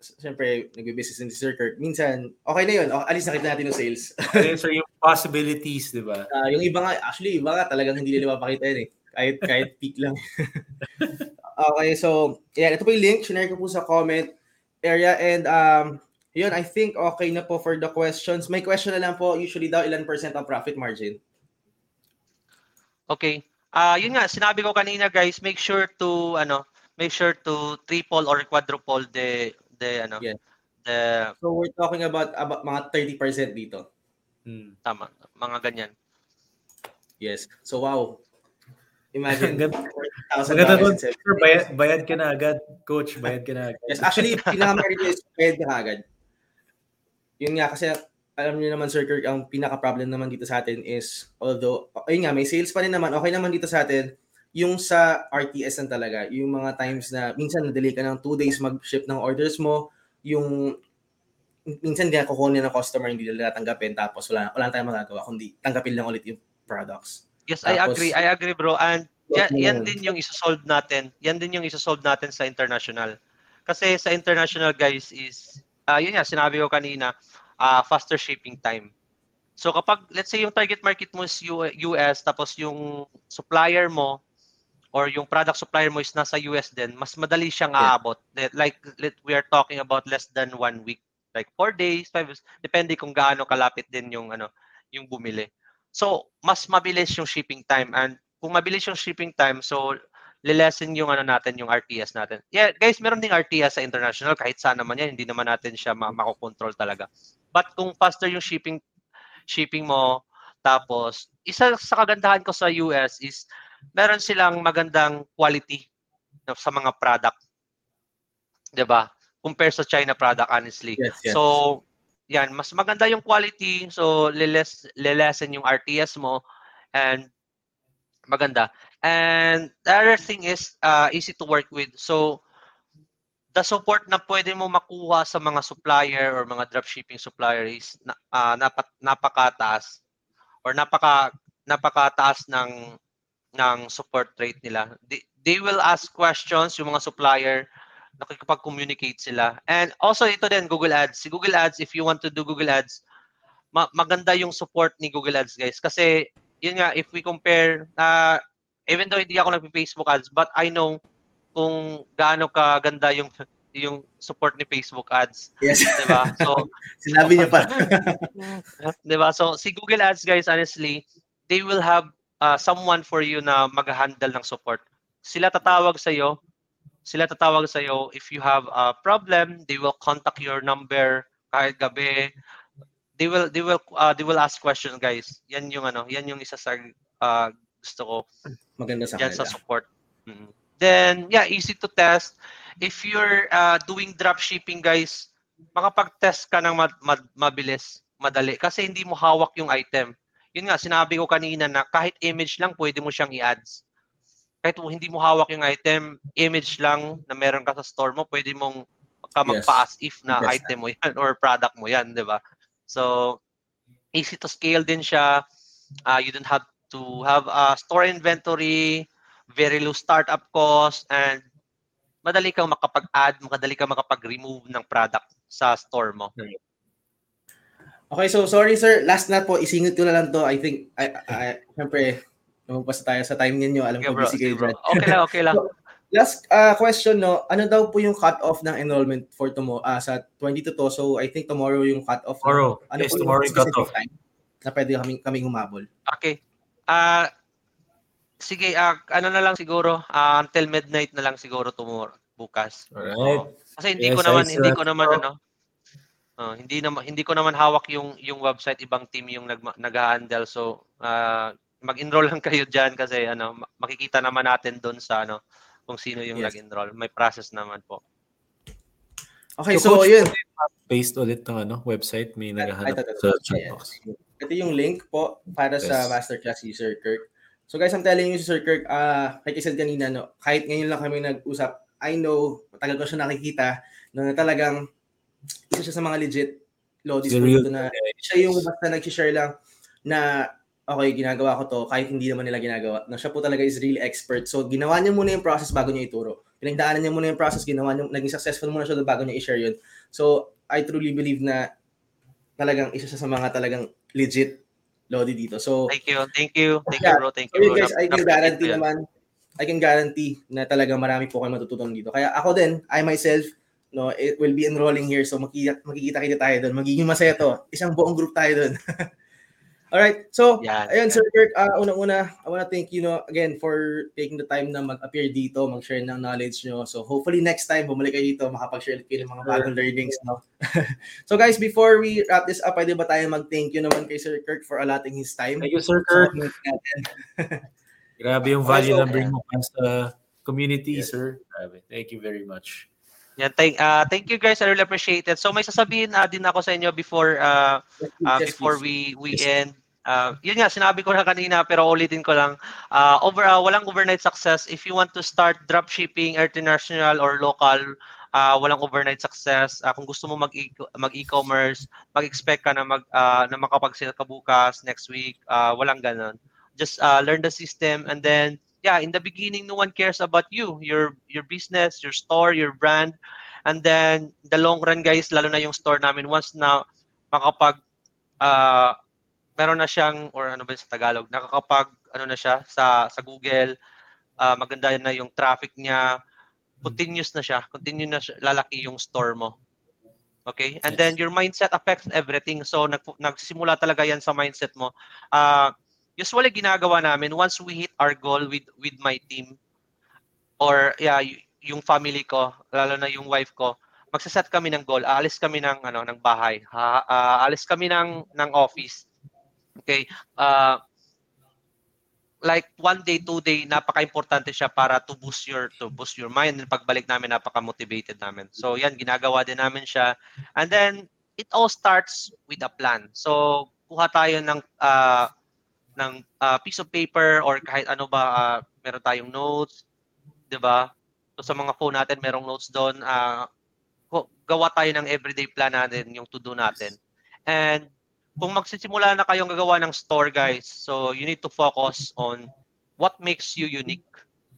siyempre, nagbe-business din si Sir Kirk. Minsan, okay na yun. Okay, alis na kita natin yung sales. okay, so yung possibilities, di ba? Uh, yung iba nga, actually, iba nga talagang hindi nila mapakita yun eh. Kahit, kahit peak lang. okay, so, yeah, ito po yung link. Sinare ko po sa comment area. And, um, yun, I think okay na po for the questions. May question na lang po, usually daw ilan percent ang profit margin? Okay. Uh, yun nga, sinabi ko kanina guys, make sure to, ano, make sure to triple or quadruple the the ano yes. the So we're talking about about mga 30% dito. Hmm. Tama, mga ganyan. Yes. So wow. Imagine Maganda doon, sir, bayad, bayad ka na agad, coach, bayad ka na agad. Yes, actually, pinaka-merit is bayad ka agad. Yun nga, kasi alam niyo naman, Sir Kirk, ang pinaka-problem naman dito sa atin is, although, ayun nga, may sales pa rin naman, okay naman dito sa atin, yung sa RTS lang talaga, yung mga times na minsan na-delay ka ng 2 days mag-ship ng orders mo, yung minsan hindi kukunin ng customer, hindi nila tanggapin, tapos wala, wala tayong magagawa, kundi tanggapin lang ulit yung products. Yes, tapos, I agree. I agree, bro. And yan, yan din yung isosolve natin. Yan din yung isosolve natin sa international. Kasi sa international guys is uh, yun nga sinabi ko kanina, uh, faster shipping time. So kapag let's say yung target market mo is US tapos yung supplier mo or yung product supplier mo is nasa US din, mas madali siyang yeah. aabot. Like we are talking about less than one week. Like four days, five days, depende kung gaano kalapit din yung ano, yung bumili. So, mas mabilis yung shipping time and kung mabilis yung shipping time, so lilesen yung ano natin, yung RTS natin. Yeah, guys, meron ding RTS sa international kahit saan naman yan, hindi naman natin siya ma- makokontrol talaga. But kung faster yung shipping shipping mo, tapos isa sa kagandahan ko sa US is meron silang magandang quality sa mga product. 'Di ba? Compare sa China product honestly. Yes, yes. So, yan, mas maganda yung quality. So, liles, lilesen yung RTS mo and maganda. And the other thing is uh, easy to work with. So, the support na pwede mo makuha sa mga supplier or mga dropshipping supplier is uh, napat, napakataas or napaka napakataas ng ng support rate nila. They, they will ask questions yung mga supplier nakikipag-communicate sila. And also ito din, Google Ads. Si Google Ads, if you want to do Google Ads, ma- maganda yung support ni Google Ads, guys. Kasi, yun nga, if we compare, uh, even though hindi ako nag-Facebook ads, but I know kung gaano ka ganda yung yung support ni Facebook ads. Yes. 'Di ba? So sinabi niya pa. 'Di ba? So si Google Ads guys honestly, they will have uh, someone for you na mag-handle ng support. Sila tatawag sa iyo sila tatawag sa iyo if you have a problem they will contact your number kahit gabi. They will they will uh, they will ask questions guys. Yan yung ano yan yung isa sa uh, gusto ko. Maganda sa yan sa support. Mm-hmm. then yeah easy to test. If you're uh, doing drop shipping guys makapag-test ka ng mad- mad- mabilis madali. Kasi hindi mo hawak yung item. Yun nga sinabi ko kanina na kahit image lang pwede mo siyang i-ads kahit hindi mo hawak yung item, image lang na meron ka sa store mo, pwede mong ka magpa-as if na yes. item mo yan or product mo yan, di ba? So, easy to scale din siya. Uh, you don't have to have a store inventory, very low startup cost, and madali kang makapag-add, madali kang makapag-remove ng product sa store mo. Okay, so sorry sir, last na po, isingit ko na lang to. I think, I, I, syempre, Lumagpas tayo sa time ninyo. Alam okay, ko busy kayo bro. Okay lang, okay lang. so, last uh, question, no? Ano daw po yung cut-off ng enrollment for tomorrow? Uh, sa 22 to, so I think tomorrow yung cut-off. Tomorrow. No? Ano yes, tomorrow yung cut-off. Time na pwede kami, kaming humabol. Okay. Uh, sige, uh, ano na lang siguro, uh, until midnight na lang siguro tomorrow, bukas. Alright. So, kasi hindi yes, ko naman, hindi ko naman, ano, Uh, hindi naman hindi ko naman hawak yung yung website ibang team yung nag nag-handle so uh, mag-enroll lang kayo diyan kasi ano makikita naman natin doon sa ano kung sino yung yes. nag-enroll. May process naman po. Okay, so, so yun. Based ulit ng ano, website, may naghahanap sa chat box. Ito yung link po para yes. sa masterclass si Sir Kirk. So guys, I'm telling you, Sir Kirk, uh, like I said kanina, no, kahit ngayon lang kami nag-usap, I know, matagal ko siya nakikita, na talagang isa siya sa mga legit Lodis po na siya yung basta nag-share lang na okay, ginagawa ko to kahit hindi naman nila ginagawa. Na siya po talaga is really expert. So, ginawa niya muna yung process bago niya ituro. Pinagdaanan niya muna yung process, ginawa niya, naging successful muna siya bago niya i-share yun. So, I truly believe na talagang isa siya sa mga talagang legit Lodi dito. So, thank you. Thank you. Thank you, bro. Thank you, bro. guys, I can guarantee naman, I can guarantee na talagang marami po kayo matututunan dito. Kaya ako din, I myself, no, it will be enrolling here. So makikita, makikita kita tayo doon. Magiging masaya to. Isang buong group tayo doon. All right. So, yan, ayun, yan. Sir Kirk, uh, unang-una, I want to thank you no, again for taking the time na mag-appear dito, mag-share ng knowledge nyo. So, hopefully next time, bumalik kayo dito, makapag-share kayo ng mga bagong learnings. No? so, guys, before we wrap this up, pwede ba tayo mag-thank you naman kay Sir Kirk for allotting his time? Thank you, Sir Kirk. Grabe yung value so, na bring mo sa community, yes. sir. Grabe. Thank you very much. Yeah, thank uh, thank you guys. I really appreciate it. So may sasabihin uh, din ako sa inyo before uh, uh before we we end. Uh, yun nga, sinabi ko na kanina pero ulitin ko lang. Uh, over, uh, walang overnight success. If you want to start dropshipping, international or local, uh, walang overnight success. Uh, kung gusto mo mag mag-e-commerce, mag-expect ka na mag uh, na makapag-sale ka bukas, next week, uh, walang ganun. Just uh, learn the system and then yeah, in the beginning, no one cares about you, your your business, your store, your brand. And then, the long run, guys, lalo na yung store namin, once na makapag, uh, meron na siyang, or ano ba sa Tagalog, nakakapag, ano na siya, sa, sa Google, uh, maganda na yung traffic niya, continuous na siya, continue na siya, lalaki yung store mo. Okay? And yes. then your mindset affects everything. So nag nagsimula talaga 'yan sa mindset mo. Uh, usually ginagawa namin once we hit our goal with with my team or yeah, yung family ko, lalo na yung wife ko, magsaset kami ng goal. Aalis kami ng ano ng bahay. Ha, uh, aalis kami ng ng office. Okay? Uh, like one day, two day, napaka-importante siya para to boost your to boost your mind. And pagbalik namin, napaka-motivated namin. So yan, ginagawa din namin siya. And then it all starts with a plan. So kuha tayo ng uh, ng uh, piece of paper or kahit ano ba, uh, meron tayong notes, 'di ba? So sa mga phone natin, merong notes doon. Uh, gawa tayo ng everyday plan natin, yung to-do natin. And kung magsisimula na kayong gagawa ng store guys, so you need to focus on what makes you unique.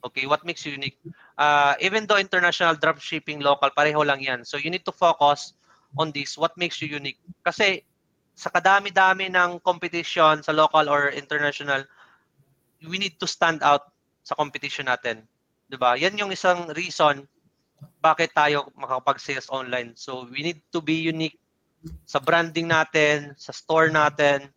Okay, what makes you unique? Uh, even though international dropshipping, local, pareho lang yan. So you need to focus on this, what makes you unique. Kasi sa kadami-dami ng competition sa local or international, we need to stand out sa competition natin. 'Di ba? Yan yung isang reason bakit tayo makakapag-sales online. So we need to be unique sa branding natin, sa store natin,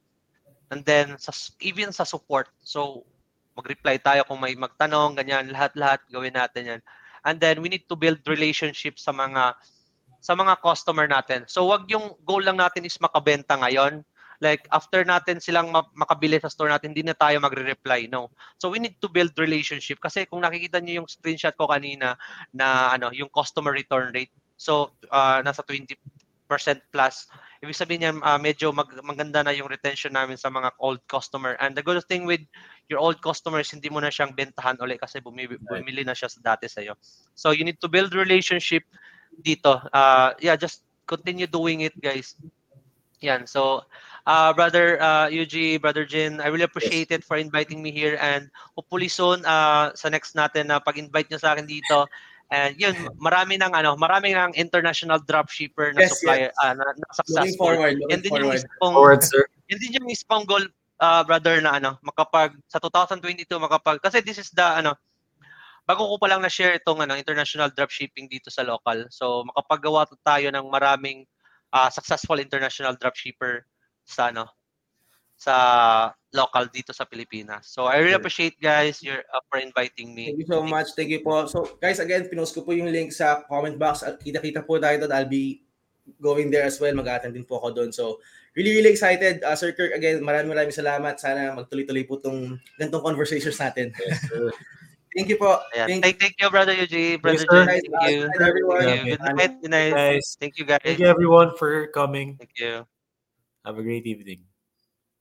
and then sa, even sa support. So, mag-reply tayo kung may magtanong, ganyan, lahat-lahat gawin natin yan. And then we need to build relationships sa mga sa mga customer natin. So, wag yung goal lang natin is makabenta ngayon. Like after natin silang makabili sa store natin, hindi na tayo magre-reply, no. So we need to build relationship kasi kung nakikita niyo yung screenshot ko kanina na ano, yung customer return rate. So uh, nasa 20 plus. Ibig sabihin niyan, uh, medyo mag, maganda na yung retention namin sa mga old customer. And the good thing with your old customers, hindi mo na siyang bentahan ulit kasi bumili, bumili na siya sa dati sa'yo. So you need to build relationship dito. Uh, yeah, just continue doing it, guys. Yan. So, uh, brother uh, UG, brother Jin, I really appreciate yes. it for inviting me here and hopefully soon uh, sa next natin na uh, pag-invite niyo sa akin dito, And yun, marami ng ano, marami ng international dropshipper na yes, supplier yes. Uh, na, na successful. Looking forward, looking and din forward. yung ispong, forward, sir. And din yung ispong goal, uh, brother, na ano, makapag, sa 2022, makapag, kasi this is the, ano, bago ko pa lang na-share itong ano, international dropshipping dito sa local. So, makapagawa tayo ng maraming uh, successful international dropshipper sa ano, sa local dito sa Pilipinas. So I really appreciate guys your uh, for inviting me. Thank you so much. Thank you po. So guys again, pinost ko po yung link sa comment box. At kita-kita po tayo doon. I'll be going there as well. Mag-attend din po ako doon. So really really excited. Uh, Sir Kirk again, maraming maraming salamat. Sana magtuloy-tuloy po tong gantong conversations natin. Yes, Thank you po. Thank, thank, thank you, Brother Eugene. Brother Thank you. Thank you. everyone. Thank you. Good night. Good night. Guys. Thank you, guys. Thank you, everyone, for coming. Thank you. Have a great evening.